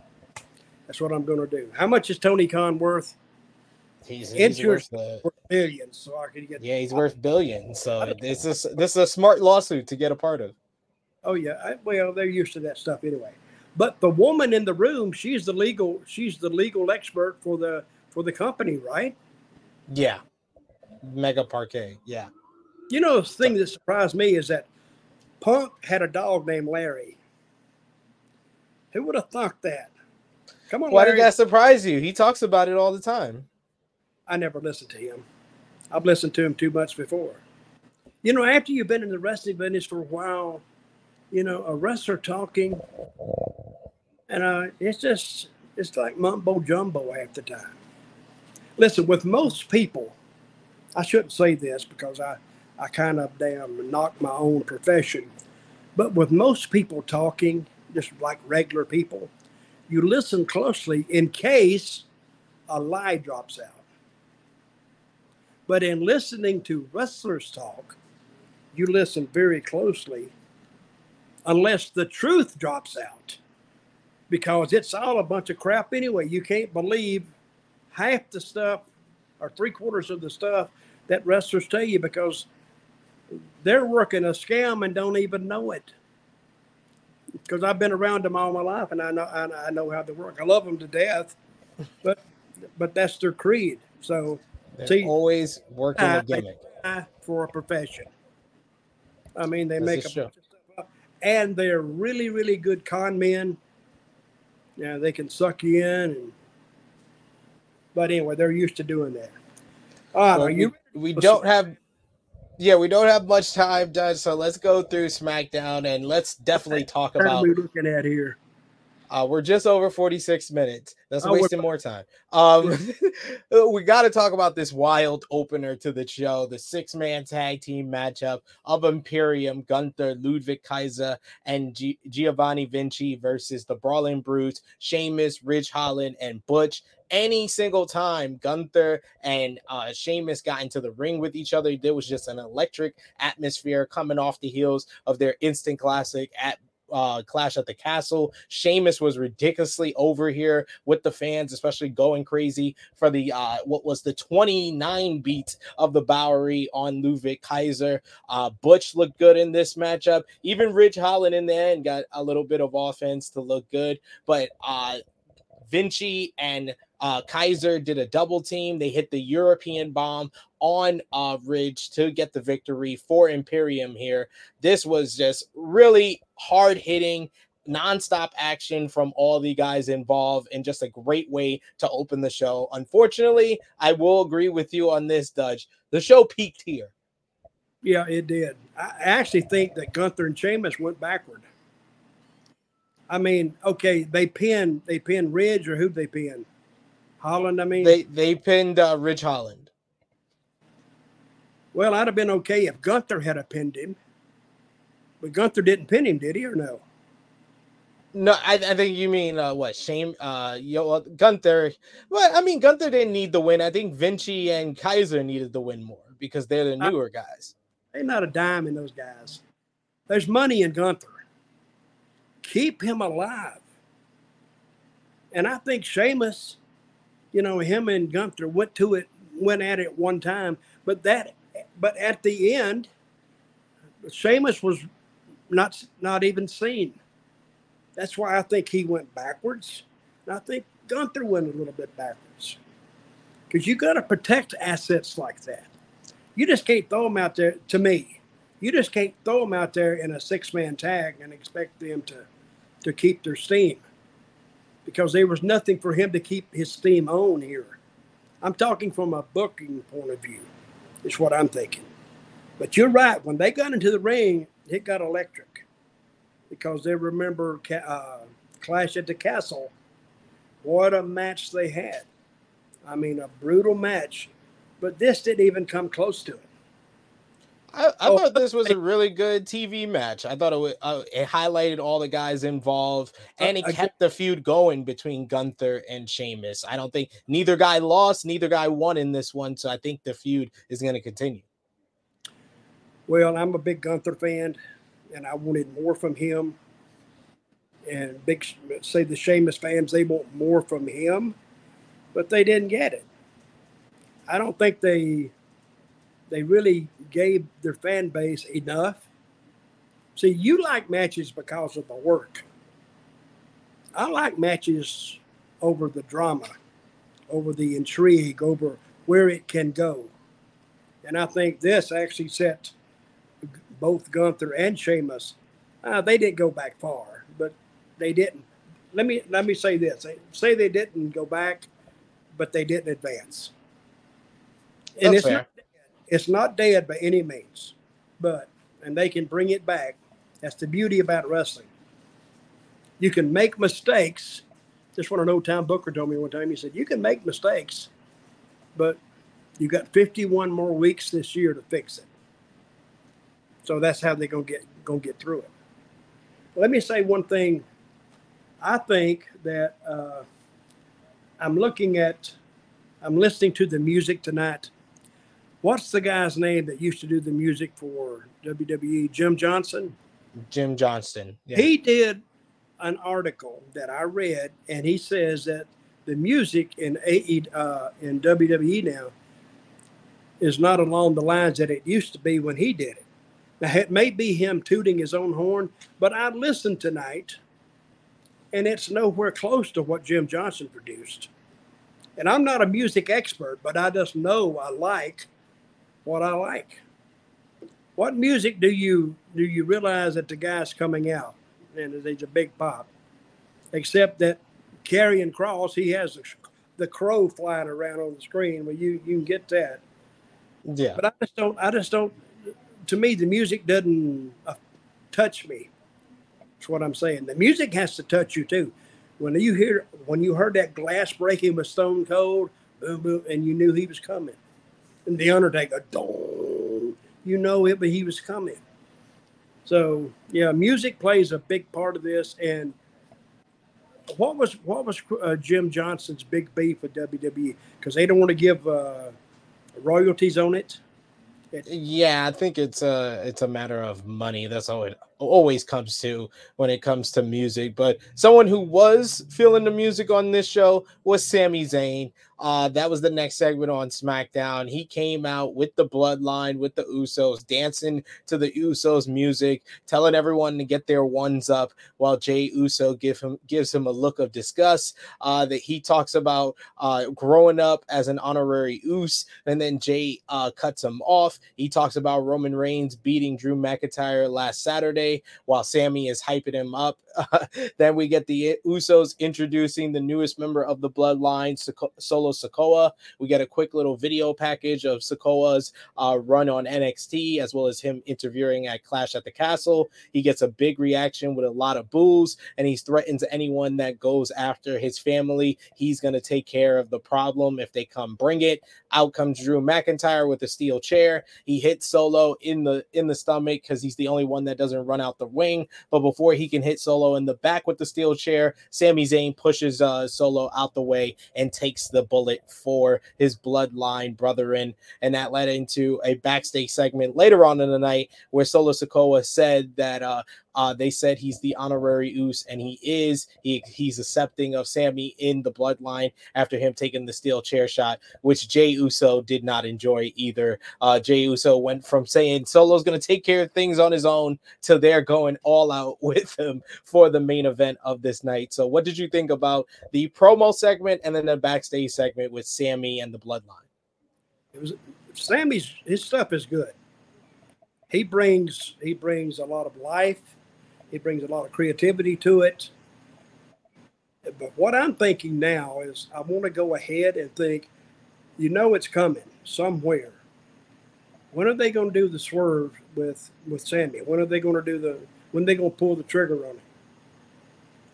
that's what I'm going to do. How much is Tony Khan worth? He's, he's worth the, billions, so I could get. Yeah, he's worth billions. So this is this is a smart lawsuit to get a part of. Oh yeah, I, well they're used to that stuff anyway. But the woman in the room, she's the legal, she's the legal expert for the for the company, right? Yeah, Megha Parekh. Yeah. You know, the thing that surprised me is that Punk had a dog named Larry. Who would have thought that? Come on, Why Larry. did that surprise you? He talks about it all the time. I never listened to him. I've listened to him too much before. You know, after you've been in the wrestling business for a while, you know, a wrestler talking, and uh, it's just it's like mumbo jumbo half the time. Listen, with most people, I shouldn't say this because I I kind of damn knock my own profession, but with most people talking, just like regular people, you listen closely in case a lie drops out. But in listening to wrestlers talk, you listen very closely unless the truth drops out because it's all a bunch of crap anyway. You can't believe half the stuff or three quarters of the stuff that wrestlers tell you because they're working a scam and don't even know it. Because I've been around them all my life and I know I know how they work. I love them to death, but but that's their creed. So they're See, always working a gimmick for a profession. I mean, they make a bunch of stuff up, and they're really, really good con men. Yeah, they can suck you in, and but anyway, they're used to doing that. Uh, well, you, we, we don't have yeah, we don't have much time, done. So let's go through SmackDown and let's definitely talk about. What are we looking at here? Uh, we're just over 46 minutes. That's oh, wasting more time. Um, we got to talk about this wild opener to the show the six man tag team matchup of Imperium, Gunther, Ludwig Kaiser, and G- Giovanni Vinci versus the Brawling Brutes, Sheamus, Ridge Holland, and Butch. Any single time Gunther and uh, Sheamus got into the ring with each other, there was just an electric atmosphere coming off the heels of their instant classic at uh, Clash at the Castle. Sheamus was ridiculously over here with the fans, especially going crazy for the uh, what was the 29 beats of the Bodhrán on Ludwig Kaiser. Uh, Butch looked good in this matchup. Even Ridge Holland in the end got a little bit of offense to look good, but uh, Vinci and uh, Kaiser did a double team. They hit the European bomb on uh, Ridge to get the victory for Imperium here. This was just really hard hitting, nonstop action from all the guys involved, and just a great way to open the show. Unfortunately, I will agree with you on this, Dutch. The show peaked here. Yeah, it did. I actually think that Gunther and Sheamus went backward. I mean, okay, they pinned they pinned Ridge or who'd they pinned? Holland, I mean. They they pinned uh, Ridge Holland. Well, I'd have been okay if Gunther had pinned him. But Gunther didn't pin him, did he, or no? No, I, I think you mean uh, what shame uh yo Gunther. Well, I mean Gunther didn't need the win. I think Vinci and Kaiser needed the win more because they're the newer I, guys. They're not a dime in those guys. There's money in Gunther. Keep him alive. And I think Sheamus, you know, him and Gunther went to it, went at it one time, but that but at the end, Sheamus was not not even seen. That's why I think he went backwards. And I think Gunther went a little bit backwards. Because you got to protect assets like that. You just can't throw them out there, to me, you just can't throw them out there in a six man tag and expect them to, to keep their steam. Because there was nothing for him to keep his steam on here. I'm talking from a booking point of view, is what I'm thinking. But you're right. When they got into the ring, it got electric because they remember uh, Clash at the Castle. What a match they had. I mean, a brutal match. But this didn't even come close to it. I, I oh, thought this was a really good TV match. I thought it, uh, it highlighted all the guys involved and it uh, kept the feud going between Gunther and Sheamus. I don't think neither guy lost, neither guy won in this one. So I think the feud is going to continue. Well, I'm a big Gunther fan, and I wanted more from him. and big say the Sheamus fans they want more from him, but they didn't get it. I don't think they they really gave their fan base enough. See, you like matches because of the work. I like matches over the drama, over the intrigue, over where it can go. And I think this actually set both Gunther and Sheamus. Uh, they didn't go back far, but they didn't. Let me let me say this: say they didn't go back, but they didn't advance. And That's it's fair. not it's not dead by any means, but and they can bring it back. That's the beauty about wrestling. You can make mistakes. Just want to know. Tom Booker told me one time. He said you can make mistakes, but you got 51 more weeks this year to fix it. So that's how they're gonna get gonna get through it. Let me say one thing. I think that uh, I'm looking at, I'm listening to the music tonight. What's the guy's name that used to do the music for WWE? Jim Johnson. Jim Johnston. Yeah. He did an article that I read, and he says that the music in AE uh, in WWE now is not along the lines that it used to be when he did it. Now, it may be him tooting his own horn, but I listened tonight and it's nowhere close to what Jim Johnson produced. And I'm not a music expert, but I just know I like what I like. What music do you do you realize that the guy's coming out and he's a big pop? Except that Karrion Kross, he has the, the crow flying around on the screen. Well, you you can get that. Yeah. But I just don't. I just don't. To me, the music doesn't uh, touch me. That's what I'm saying. The music has to touch you too. When you hear, when you heard that glass breaking with Stone Cold, boom, boom, and you knew he was coming, and the Undertaker, dong, you know it, but he was coming. So yeah, music plays a big part of this. And what was what was uh, Jim Johnson's big beef with WWE? Because they don't want to give uh, royalties on it. yeah, I think it's a it's a matter of money. That's all it always comes to when it comes to music. But someone who was feeling the music on this show was Sami Zayn. Uh, that was the next segment on SmackDown. He came out with the bloodline, with the Usos, dancing to the Usos music, telling everyone to get their ones up, while Jey Uso give him gives him a look of disgust. Uh, that he talks about uh, growing up as an honorary Uce, and then Jey uh, cuts him off. He talks about Roman Reigns beating Drew McIntyre last Saturday, while Sami is hyping him up. then we get the Usos introducing the newest member of the bloodline, Solo Solo Sikoa. We get a quick little video package of Sikoa's uh, run on NXT, as well as him interviewing at Clash at the Castle. He gets a big reaction with a lot of boos, and he threatens anyone that goes after his family. He's going to take care of the problem if they come bring it. Out comes Drew McIntyre with a steel chair. He hits Solo in the in the stomach because he's the only one that doesn't run out the ring. But before he can hit Solo in the back with the steel chair, Sami Zayn pushes uh, Solo out the way and takes the bullet for his bloodline brethren. And that led into a backstage segment later on in the night where Solo Sikoa said that uh, uh, they said he's the honorary Uce, and he is. He, he's accepting of Sami in the bloodline after him taking the steel chair shot, which Jey Uso did not enjoy either. Uh, Jey Uso went from saying Solo's going to take care of things on his own to they're going all out with him for the main event of this night. So, what did you think about the promo segment and then the backstage segment with Sami and the bloodline? It was Sami's his stuff is good. He brings he brings a lot of life he brings a lot of creativity to it. But what I'm thinking now is I want to go ahead and think, you know, it's coming somewhere. When are they going to do the swerve with with Sami? When are they going to do the? When are they going to pull the trigger on it?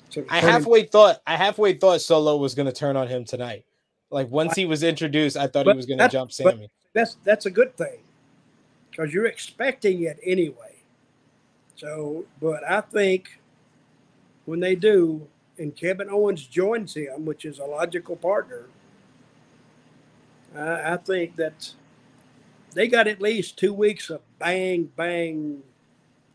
So I halfway him, thought I halfway thought Solo was going to turn on him tonight. Like once he was introduced, I thought he was going to jump Sami. That's that's a good thing because you're expecting it anyway. So, but I think when they do, and Kevin Owens joins him, which is a logical partner, I, I think that they got at least two weeks of bang, bang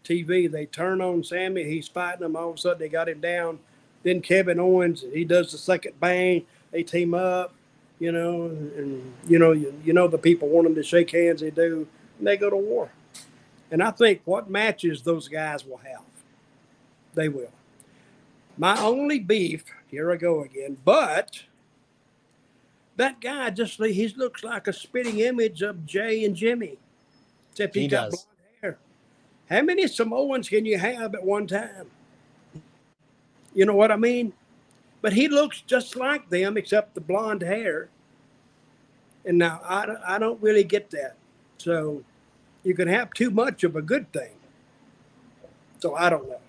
TV. They turn on Sami. He's fighting them. All of a sudden, they got him down. Then Kevin Owens, he does the second bang. They team up, you know, and, you know, you, you know the people want them to shake hands. They do, and they go to war. And I think what matches those guys will have, they will. My only beef, here I go again, but that guy just he looks like a spitting image of Jey and Jimmy, except he, he got does. blonde hair. How many Samoans can you have at one time? You know what I mean? But he looks just like them, except the blonde hair. And now I, I don't really get that. So you can have too much of a good thing. So I don't know.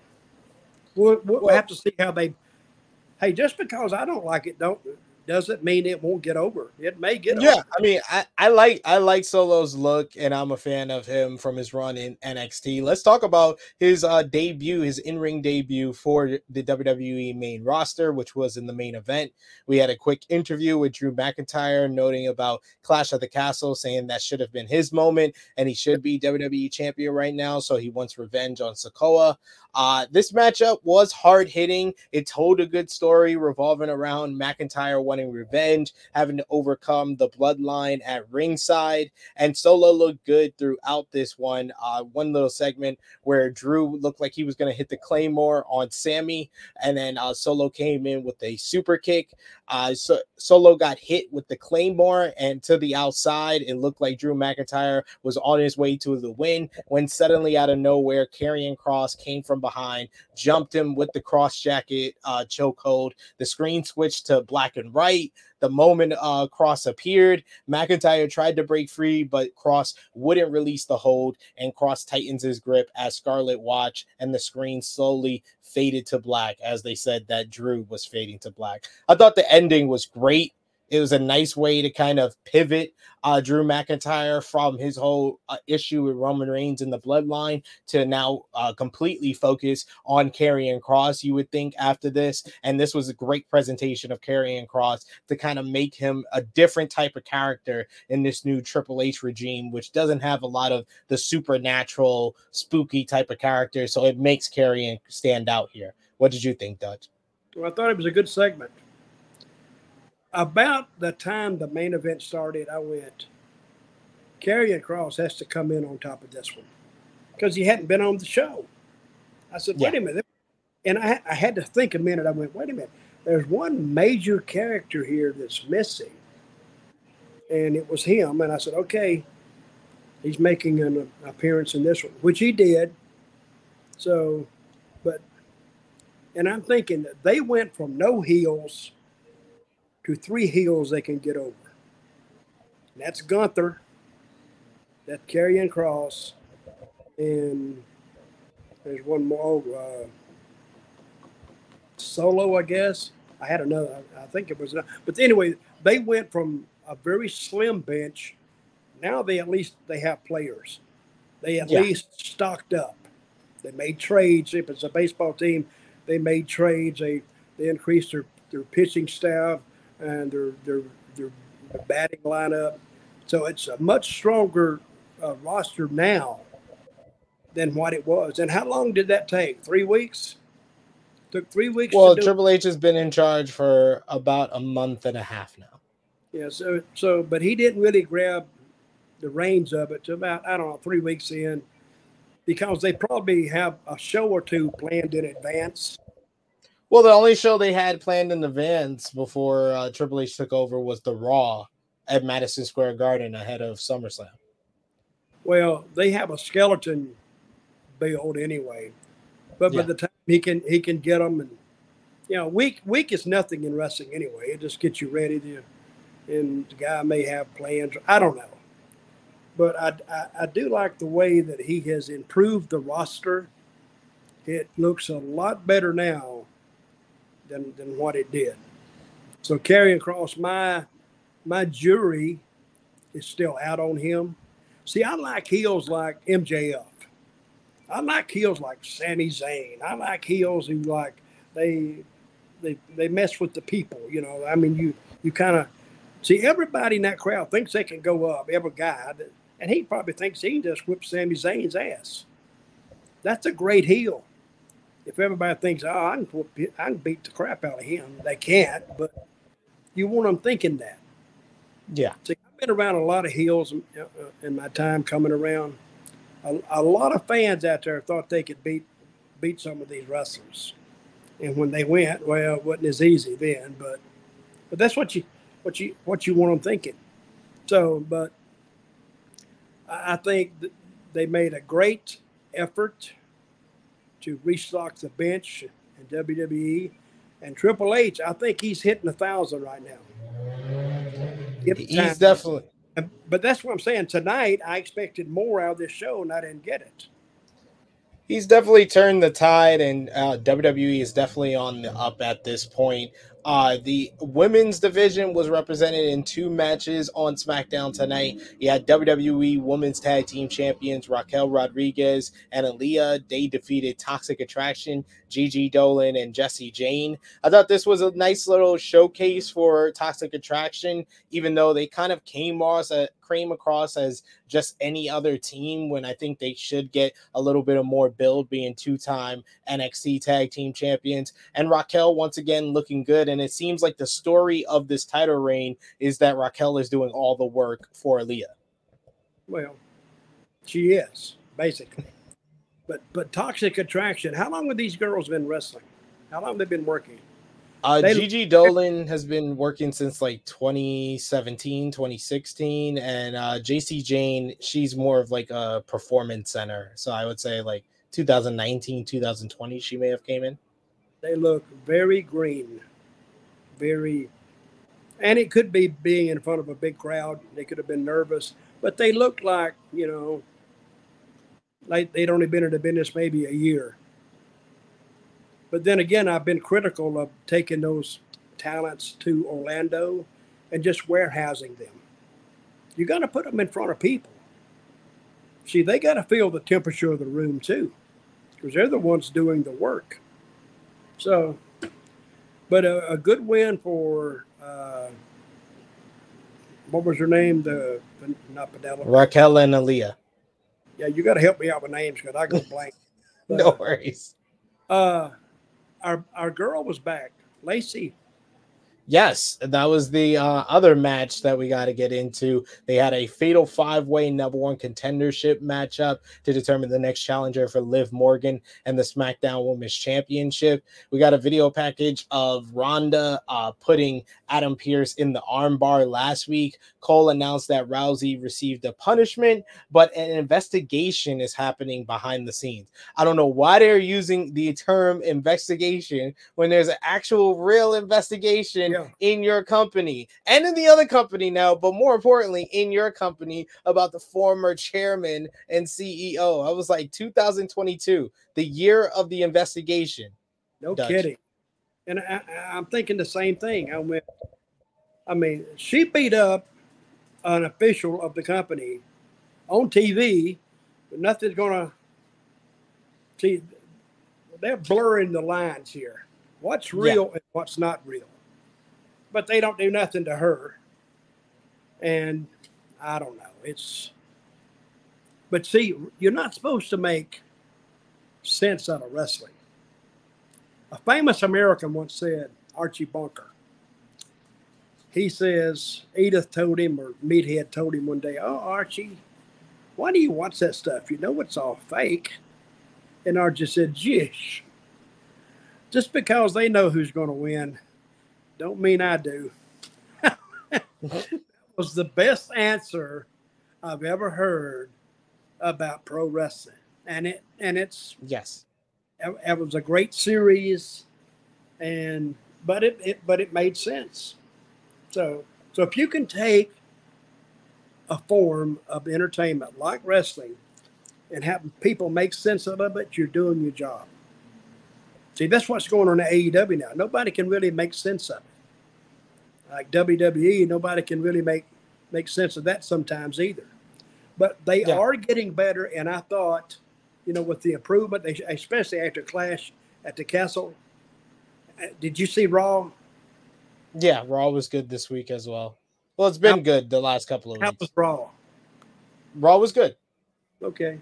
We'll, we'll well, have to see how they. Hey, just because I don't like it, don't doesn't mean it won't get over. It may get yeah, over. I mean, I, I like I like Solo's look, and I'm a fan of him from his run in NXT. Let's talk about his uh, debut, his in-ring debut for the WWE main roster, which was in the main event. We had a quick interview with Drew McIntyre, noting about Clash of the Castle, saying that should have been his moment, and he should be WWE champion right now. So he wants revenge on Sikoa. Uh, this matchup was hard hitting. It told a good story revolving around McIntyre wanting revenge, having to overcome the bloodline at ringside. And Solo looked good throughout this one. Uh, one little segment where Drew looked like he was going to hit the Claymore on Sami, and then uh, Solo came in with a super kick. Uh, so Solo got hit with the Claymore and to the outside. It looked like Drew McIntyre was on his way to the win when suddenly out of nowhere, Karrion Kross came from behind, jumped him with the Kross Jacket uh, chokehold. The screen switched to black and white. Right the moment uh, Kross appeared, McIntyre tried to break free, but Kross wouldn't release the hold, and Kross tightens his grip as Scarlett watched, and the screen slowly faded to black as they said that Drew was fading to black. I thought the ending was great. It was a nice way to kind of pivot uh, Drew McIntyre from his whole uh, issue with Roman Reigns in the bloodline to now uh, completely focus on Karrion Kross, you would think, after this. And this was a great presentation of Karrion Kross to kind of make him a different type of character in this new Triple H regime, which doesn't have a lot of the supernatural, spooky type of character. So it makes Karrion stand out here. What did you think, Dutch? Well, I thought it was a good segment about the time the main event started, I went, Karrion Kross has to come in on top of this one because he hadn't been on the show. I said, wait yeah. a minute. And I, I had to think a minute. I went, wait a minute. There's one major character here that's missing. And it was him. And I said, okay, he's making an appearance in this one, which he did. So, but, and I'm thinking that they went from no heels – to three heels they can get over. And that's Gunther, that's Karrion Kross, and there's one more uh, solo, I guess. I had another, I think it was, another. but anyway, they went from a very slim bench. Now they at least they have players. They at yeah. least stocked up. They made trades. If it's a baseball team, they made trades. They they increased their, their pitching staff and their their their batting lineup. So it's a much stronger uh, roster now than what it was. And how long did that take? Three weeks. Took three weeks. Well, Triple H has been in charge for about a month and a half now. Yeah. So so, but he didn't really grab the reins of it to about I don't know three weeks in, because they probably have a show or two planned in advance well, the only show they had planned in advance before uh, Triple H took over was the Raw at Madison Square Garden ahead of SummerSlam. Well, they have a skeleton build anyway, but yeah. by the time he can he can get them, and you know, week week is nothing in wrestling anyway. It just gets you ready to, and the guy may have plans. I don't know, but I, I, I do like the way that he has improved the roster. It looks a lot better now than, than what it did. So Karrion Kross, my my jury is still out on him. See, I like heels like MJF. I like heels like Sami Zayn. I like heels who like they they they mess with the people. You know, I mean, you you kind of see everybody in that crowd thinks they can go up. Every guy, and he probably thinks he can just whip Sami Zayn's ass. That's a great heel. If everybody thinks, oh, I can, I can beat the crap out of him, they can't. But you want them thinking that. Yeah. See, I've been around a lot of heels in, uh, in my time coming around. A, a, lot of fans out there thought they could beat beat some of these wrestlers, and when they went, well, it wasn't as easy then. But but that's what you what you what you want them thinking. So, but I think they made a great effort to restock the bench in WWE. And Triple H, I think he's hitting a thousand right now. He's definitely. But that's what I'm saying. Tonight, I expected more out of this show, and I didn't get it. He's definitely turned the tide, and uh, WWE is definitely on the up at this point. Uh, the women's division was represented in two matches on SmackDown tonight. You had WWE Women's Tag Team Champions Raquel Rodriguez and Aliyah. They defeated Toxic Attraction, Gigi Dolan, and Jacy Jayne. I thought this was a nice little showcase for Toxic Attraction, even though they kind of came off uh, came across as just any other team when I think they should get a little bit of more build being two time NXT Tag Team Champions. And Raquel, once again, looking good and it seems like the story of this title reign is that Raquel is doing all the work for Aliyah. Well, she is basically, but but toxic attraction. How long have these girls been wrestling? How long have they been working? Uh, they, Gigi Dolan has been working since like 2017, 2016, and uh, Jacy Jayne, she's more of like a performance center. So I would say like 2019, 2020, she may have came in. They look very green very, and it could be being in front of a big crowd. They could have been nervous, but they looked like, you know, like they'd only been in the business maybe a year. But then again, I've been critical of taking those talents to Orlando and just warehousing them. You got to put them in front of people. See, they got to feel the temperature of the room too, because they're the ones doing the work. So but a, a good win for uh, what was her name? The, not Penelope. Raquel and Aliyah. Yeah, you got to help me out with names because I go blank. But, no worries. Uh, our our girl was back, Lacey Yes, that was the uh, other match that we got to get into. They had a fatal five way number one contendership matchup to determine the next challenger for Liv Morgan and the SmackDown Women's Championship. We got a video package of Ronda uh, putting Adam Pearce in the armbar last week. Cole announced that Rousey received a punishment, but an investigation is happening behind the scenes. I don't know why they're using the term investigation when there's an actual real investigation yeah. in your company and in the other company now, but more importantly, in your company about the former chairman and CEO. I was like 2022, the year of the investigation. No Dutch. kidding. And I, am thinking the same thing. I went, I mean, she beat up an official of the company on TV, but nothing's going to see. They're blurring the lines here. What's real yeah. and what's not real but they don't do nothing to her. And I don't know. It's, but see, you're not supposed to make sense out of wrestling. A famous American once said, Archie Bunker, he says, Edith told him, or Meathead told him one day, Oh, Archie, why do you watch that stuff? You know it's all fake. And Archie said, Jish. Just because they know who's going to win don't mean I do. that was the best answer I've ever heard about pro wrestling, and it and it's yes, it, it was a great series, and but it, it but it made sense. So so if you can take a form of entertainment like wrestling and have people make sense of it, you're doing your job. See, that's what's going on at AEW now. Nobody can really make sense of it. Like WWE, nobody can really make make sense of that sometimes either. But they yeah. are getting better, and I thought, you know, with the improvement, especially after Clash at the Castle. Uh, did you see Raw? Yeah, Raw was good this week as well. Well, it's been how, good the last couple of how weeks. How was Raw? Raw was good. Okay.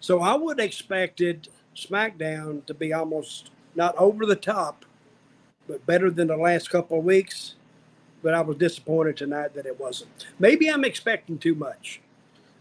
So I would expected SmackDown to be almost not over the top, but better than the last couple of weeks. But I was disappointed tonight that it wasn't. Maybe I'm expecting too much.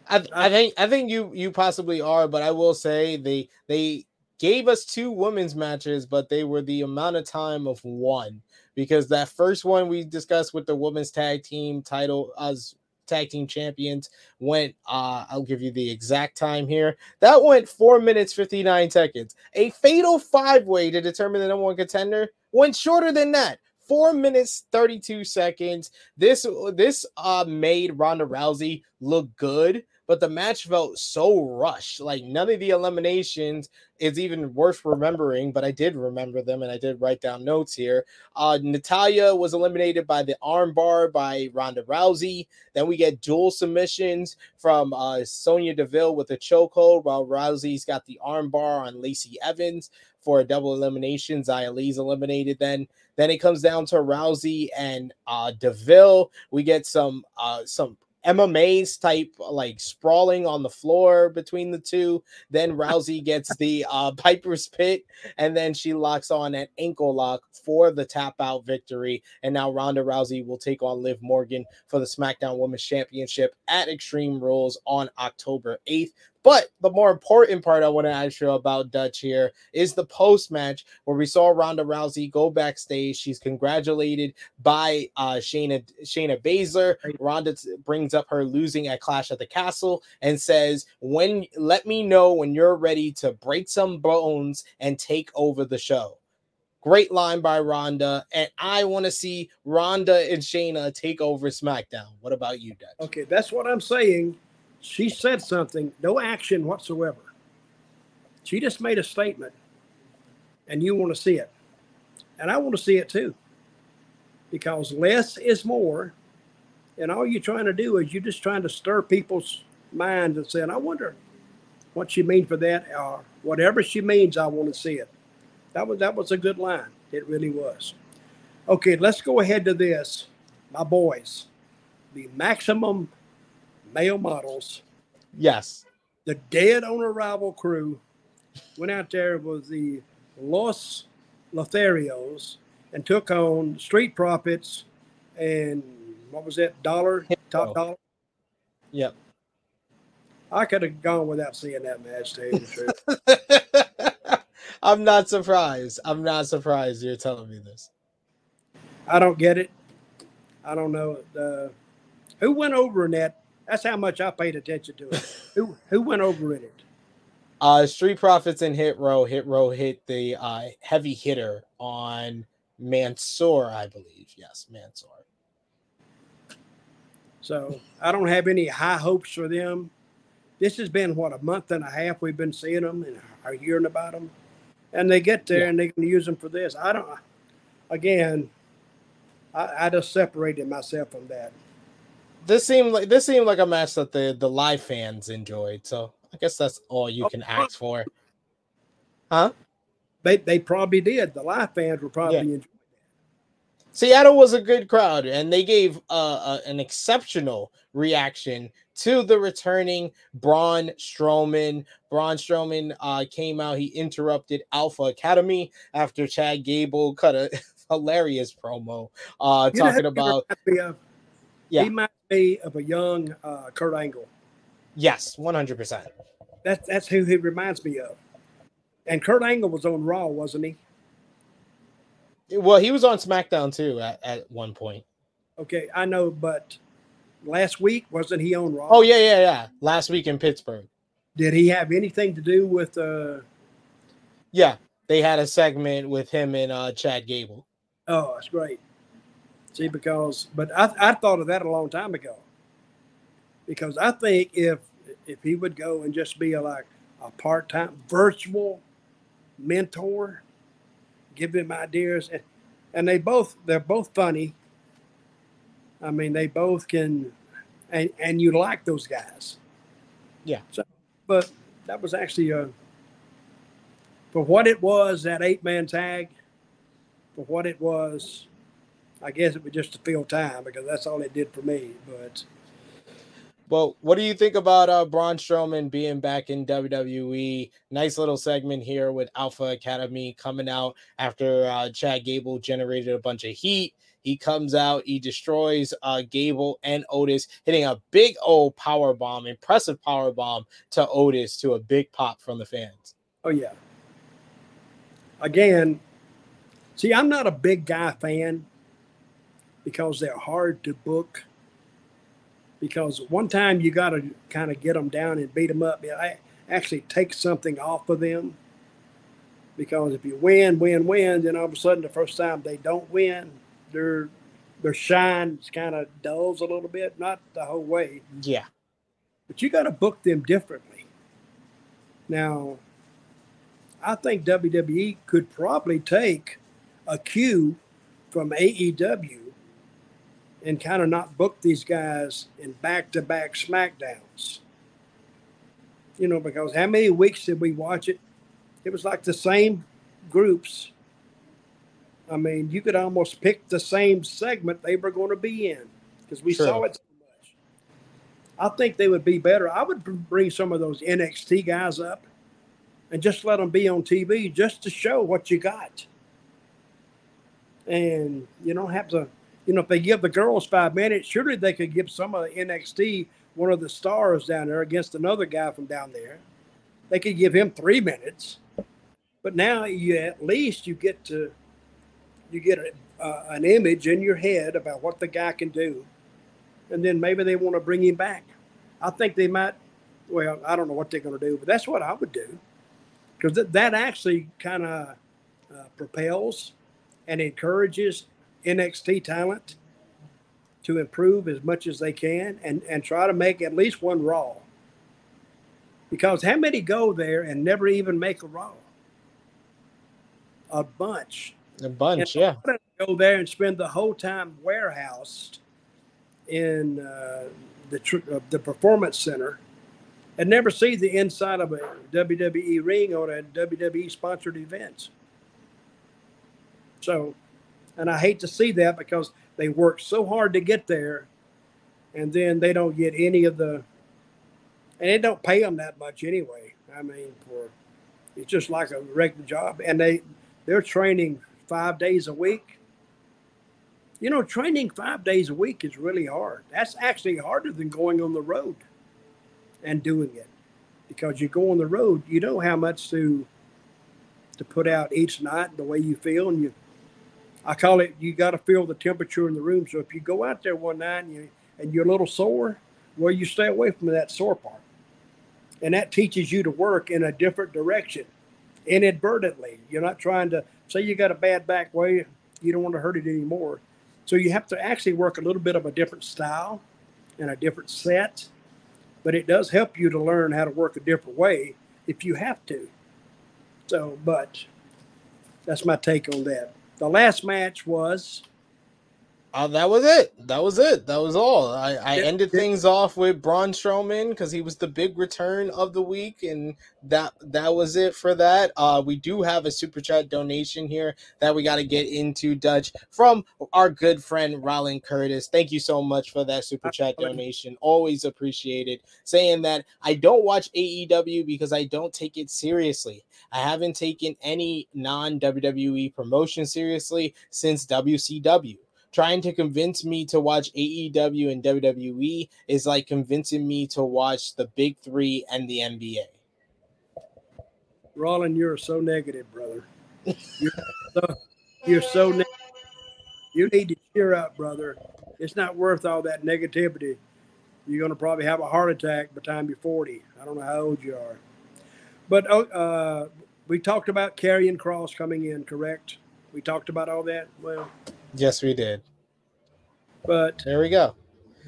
I, I think I think you you possibly are, but I will say they they gave us two women's matches, but they were the amount of time of one because that first one we discussed with the women's tag team title as tag team champions went uh I'll give you the exact time here. That went 4 minutes 59 seconds. A fatal five-way to determine the number one contender went shorter than that. 4 minutes 32 seconds. This this uh made Ronda Rousey look good but the match felt so rushed. Like none of the eliminations is even worth remembering, but I did remember them and I did write down notes here. Uh, Natalya was eliminated by the armbar by Ronda Rousey. Then we get dual submissions from uh, Sonya Deville with a chokehold, while Rousey's got the armbar on Lacey Evans for a double elimination. Xia Li's eliminated then. Then it comes down to Rousey and uh, Deville. We get some uh, some MMA's type like sprawling on the floor between the two. Then Rousey gets the uh, Piper's Pit, and then she locks on an ankle lock for the tap out victory. And now Ronda Rousey will take on Liv Morgan for the SmackDown Women's Championship at Extreme Rules on October 8th. But the more important part I want to ask you about Dutch here is the post match where we saw Ronda Rousey go backstage. She's congratulated by uh, Shayna Shayna Baszler. Ronda brings up her losing at Clash at the Castle and says, "When let me know when you're ready to break some bones and take over the show." Great line by Ronda, and I want to see Ronda and Shayna take over SmackDown. What about you, Dutch? Okay, that's what I'm saying she said something, no action whatsoever. She just made a statement, and you want to see it. And I want to see it too, because less is more. And all you're trying to do is you're just trying to stir people's minds and saying, I wonder what she means for that, or whatever she means, I want to see it. That was that was a good line. It really was. Okay, let's go ahead to this. My boys, the maximum male models. Yes. The dead on arrival crew went out there with the Los Lotharios and took on Street Profits and what was that? Dollar? Top dollar? Yep. I could have gone without seeing that match, to tell you the truth. I'm not surprised. I'm not surprised you're telling me this. I don't get it. I don't know. Uh, who went over in that that's how much I paid attention to it. who who went over in it? Uh, Street Profits and Hit Row. Hit Row hit the uh, heavy hitter on Mansoor, I believe. Yes, Mansoor. So I don't have any high hopes for them. This has been what a month and a half we've been seeing them and are hearing about them, and they get there yeah. and they can use them for this. I don't. Again, I, I just separated myself from that this seemed like this seemed like a match that the the live fans enjoyed. So I guess that's all you can ask for. Huh? They they probably did. The live fans were probably yeah. enjoying that. Seattle was a good crowd, and they gave uh, uh, an exceptional reaction to the returning Braun Strowman. Braun Strowman uh, came out. He interrupted Alpha Academy after Chad Gable cut a hilarious promo uh, talking about. Yeah. He might be of a young uh, Kurt Angle. Yes, 100%. That's, that's who he reminds me of. And Kurt Angle was on Raw, wasn't he? Well, he was on SmackDown too at, at one point. Okay, I know, but last week wasn't he on Raw? Oh yeah, yeah, yeah. Last week in Pittsburgh. Did he have anything to do with? uh Yeah, they had a segment with him and uh Chad Gable. Oh, that's great. See, because but I, I thought of that a long time ago. Because I think if if he would go and just be a, like a part time virtual mentor, give him ideas, and, and they both they're both funny. I mean, they both can, and and you like those guys. Yeah. So, but that was actually a for what it was that eight man tag, for what it was I guess it was just to fill time because that's all it did for me. But Well, what do you think about uh, Braun Strowman being back in WWE? Nice little segment here with Alpha Academy coming out after uh, Chad Gable generated a bunch of heat. He comes out, he destroys uh, Gable and Otis, hitting a big old power bomb, impressive power bomb to Otis to a big pop from the fans. Oh yeah. Again, see, I'm not a big guy fan because they're hard to book because one time you got to kind of get them down and beat them up. I actually take something off of them because if you win, win, win, then all of a sudden the first time they don't win, their their shine kind of dulls a little bit, not the whole way. Yeah, but you got to book them differently. Now, I think WWE could probably take a cue from AEW and kind of not book these guys in back to back SmackDowns. You know, because how many weeks did we watch it? It was like the same groups. I mean, you could almost pick the same segment they were going to be in because we True. saw it so much. I think they would be better. I would bring some of those NXT guys up and just let them be on TV just to show what you got. And you don't have to you know, if they give the girls five minutes, surely they could give some of the NXT one of the stars down there against another guy from down there. They could give him three minutes, but now you at least you get to you get a, uh, an image in your head about what the guy can do, and then maybe they want to bring him back. I think they might. Well, I don't know what they're going to do, but that's what I would do because th- that actually kind of uh, propels and encourages NXT talent to improve as much as they can and, and try to make at least one Raw. Because how many go there and never even make a Raw? A bunch. A bunch, and yeah. Go there and spend the whole time warehoused in uh, the uh, the performance center and never see the inside of a WWE ring or a WWE sponsored event. So and I hate to see that because they work so hard to get there, and then they don't get any of the, and it don't pay them that much anyway. I mean, for it's just like a regular job, and they they're training five days a week. You know, training five days a week is really hard. That's actually harder than going on the road and doing it because you go on the road, you know how much to to put out each night, the way you feel, and you I call it you got to feel the temperature in the room. So if you go out there one night and, you, and you're a little sore, well, you stay away from that sore part. And that teaches you to work in a different direction inadvertently. You're not trying to say you got a bad back way, you don't want to hurt it anymore. So you have to actually work a little bit of a different style and a different set. But it does help you to learn how to work a different way if you have to. So, but that's my take on that. The last match was. Uh, that was it. That was it. That was all. I, I ended things off with Braun Strowman because he was the big return of the week, and that that was it for that. Uh, we do have a super chat donation here that we got to get into, Dutch, from our good friend Rollin Curtis. Thank you so much for that super chat donation. Always appreciated. Saying that I don't watch AEW because I don't take it seriously. I haven't taken any non WWE promotion seriously since WCW. Trying to convince me to watch AEW and WWE is like convincing me to watch the big three and the NBA. Rollin, you're so negative, brother. You're so, you're so you need to cheer up, brother. It's not worth all that negativity. You're going to probably have a heart attack by the time you're 40. I don't know how old you are. But oh, uh, we talked about Karrion Kross coming in, correct? We talked about all that. Well, yes, we did. But there we go.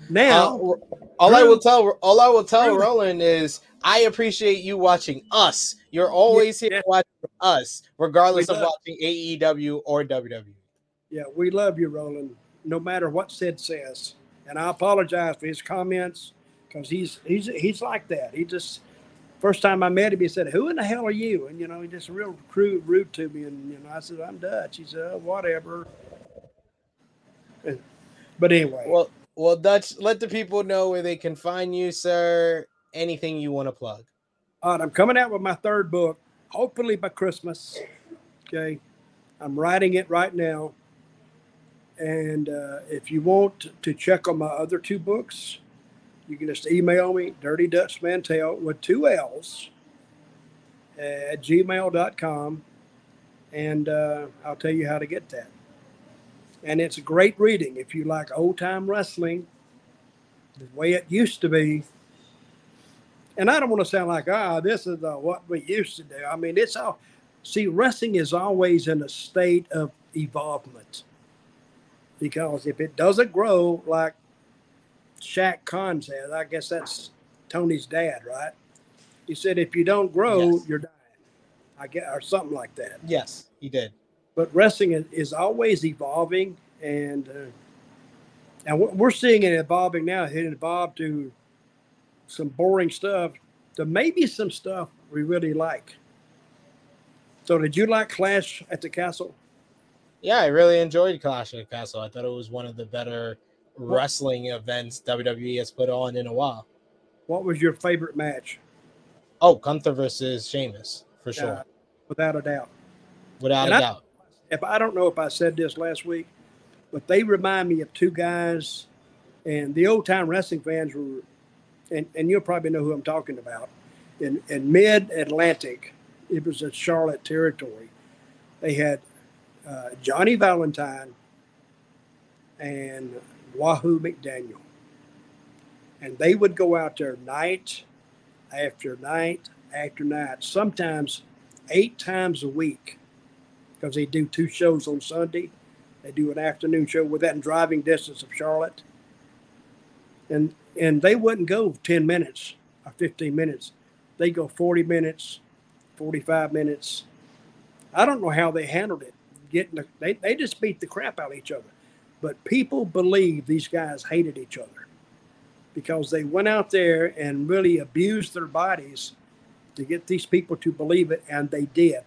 Now, all I will tell, all I will tell Roland is, I appreciate you watching us. You're always yeah, here yeah. watching us, regardless of watching AEW or WWE. Yeah, we love you, Roland. No matter what Sid says, and I apologize for his comments because he's he's he's like that. He just first time I met him, he said, "Who in the hell are you?" And you know, he just real crude, rude to me. And you know, I said, "I'm Dutch." He said, oh, "Whatever." But anyway, well, Well, Dutch, let the people know where they can find you, sir. Anything you want to plug. All right, I'm coming out with my third book, hopefully by Christmas. Okay. I'm writing it right now. And uh, if you want to check on my other two books, you can just email me, Dirty Dutch Mantell with two L's at gmail.com. And uh, I'll tell you how to get that. And it's a great reading if you like old time wrestling, the way it used to be. And I don't want to sound like, ah, this is uh, what we used to do. I mean, it's all, see, wrestling is always in a state of evolvement. Because if it doesn't grow like Shad Khan said, I guess that's Tony's dad, right? He said, if you don't grow, yes. you're dying. I get, or something like that. Yes, he did but wrestling is, always evolving, and uh, and we're seeing it evolving now. It evolved to some boring stuff to maybe some stuff we really like. So, did you like Clash at the Castle? Yeah, I really enjoyed Clash at the Castle. I thought it was one of the better wrestling events WWE has put on in a while. What was your favorite match? Oh, Gunther versus Sheamus, for sure. Uh, without a doubt. Without and a I, doubt if I don't know if I said this last week, but they remind me of two guys, and the old time wrestling fans were, and, and you'll probably know who I'm talking about. In, in mid Atlantic, it was a Charlotte territory. They had uh, Johnny Valentine and Wahoo McDaniel. And they would go out there night after night after night, sometimes eight times a week because they do two shows on Sunday. They do an afternoon show with within driving distance of Charlotte. And and they wouldn't go 10 minutes or 15 minutes. They go 40 minutes, 45 minutes. I don't know how they handled it. Getting the, they, they just beat the crap out of each other. But people believe these guys hated each other because they went out there and really abused their bodies to get these people to believe it, and they did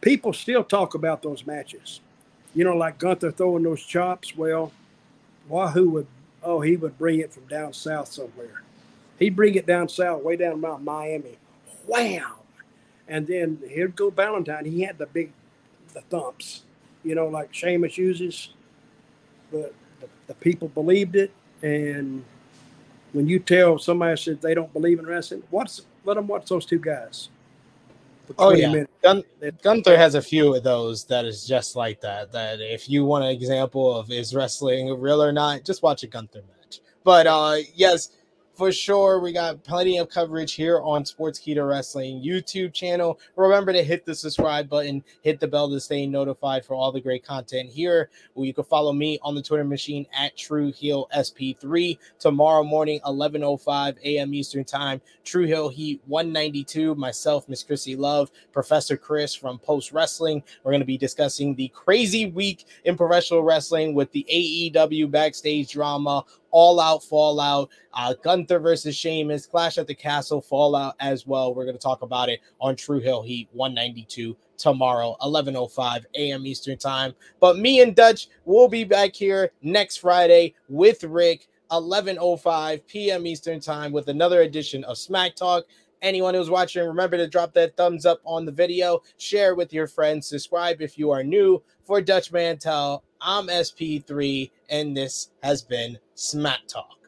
people still talk about those matches. You know, like Gunther throwing those chops. Well, Wahoo would, oh, he would bring it from down south somewhere. He'd bring it down south, way down around Miami. Wow. And then here'd go Valentine. He had the big, the thumps, you know, like Sheamus uses. But the, the people believed it. And when you tell somebody said they don't believe in wrestling, what's let them watch those two guys. Oh yeah, Gun- Gunther has a few of those that is just like that. That if you want an example of is wrestling real or not, just watch a Gunther match. But uh, yes, for sure. We got plenty of coverage here on Sportskeeda Wrestling YouTube channel. Remember to hit the subscribe button, hit the bell to stay notified for all the great content here. Well, you can follow me on the Twitter machine at True Heel SP3 tomorrow morning, 11:05 a.m. Eastern Time. True Heel Heat 192. Myself, Miss Chrissy Love, Professor Chris from Post Wrestling. We're going to be discussing the crazy week in professional wrestling with the AEW backstage drama all Out Fallout, uh, Gunther versus Sheamus, Clash at the Castle Fallout as well. We're going to talk about it on True Heel Heat 192 tomorrow, 11:05 a.m. Eastern Time. But me and Dutch will be back here next Friday with Rick, 11:05 p.m. Eastern Time, with another edition of Smack Talk. Anyone who's watching, remember to drop that thumbs up on the video, share with your friends, subscribe if you are new. For Dutch Mantell, I'm SP3, and this has been Smack Talk.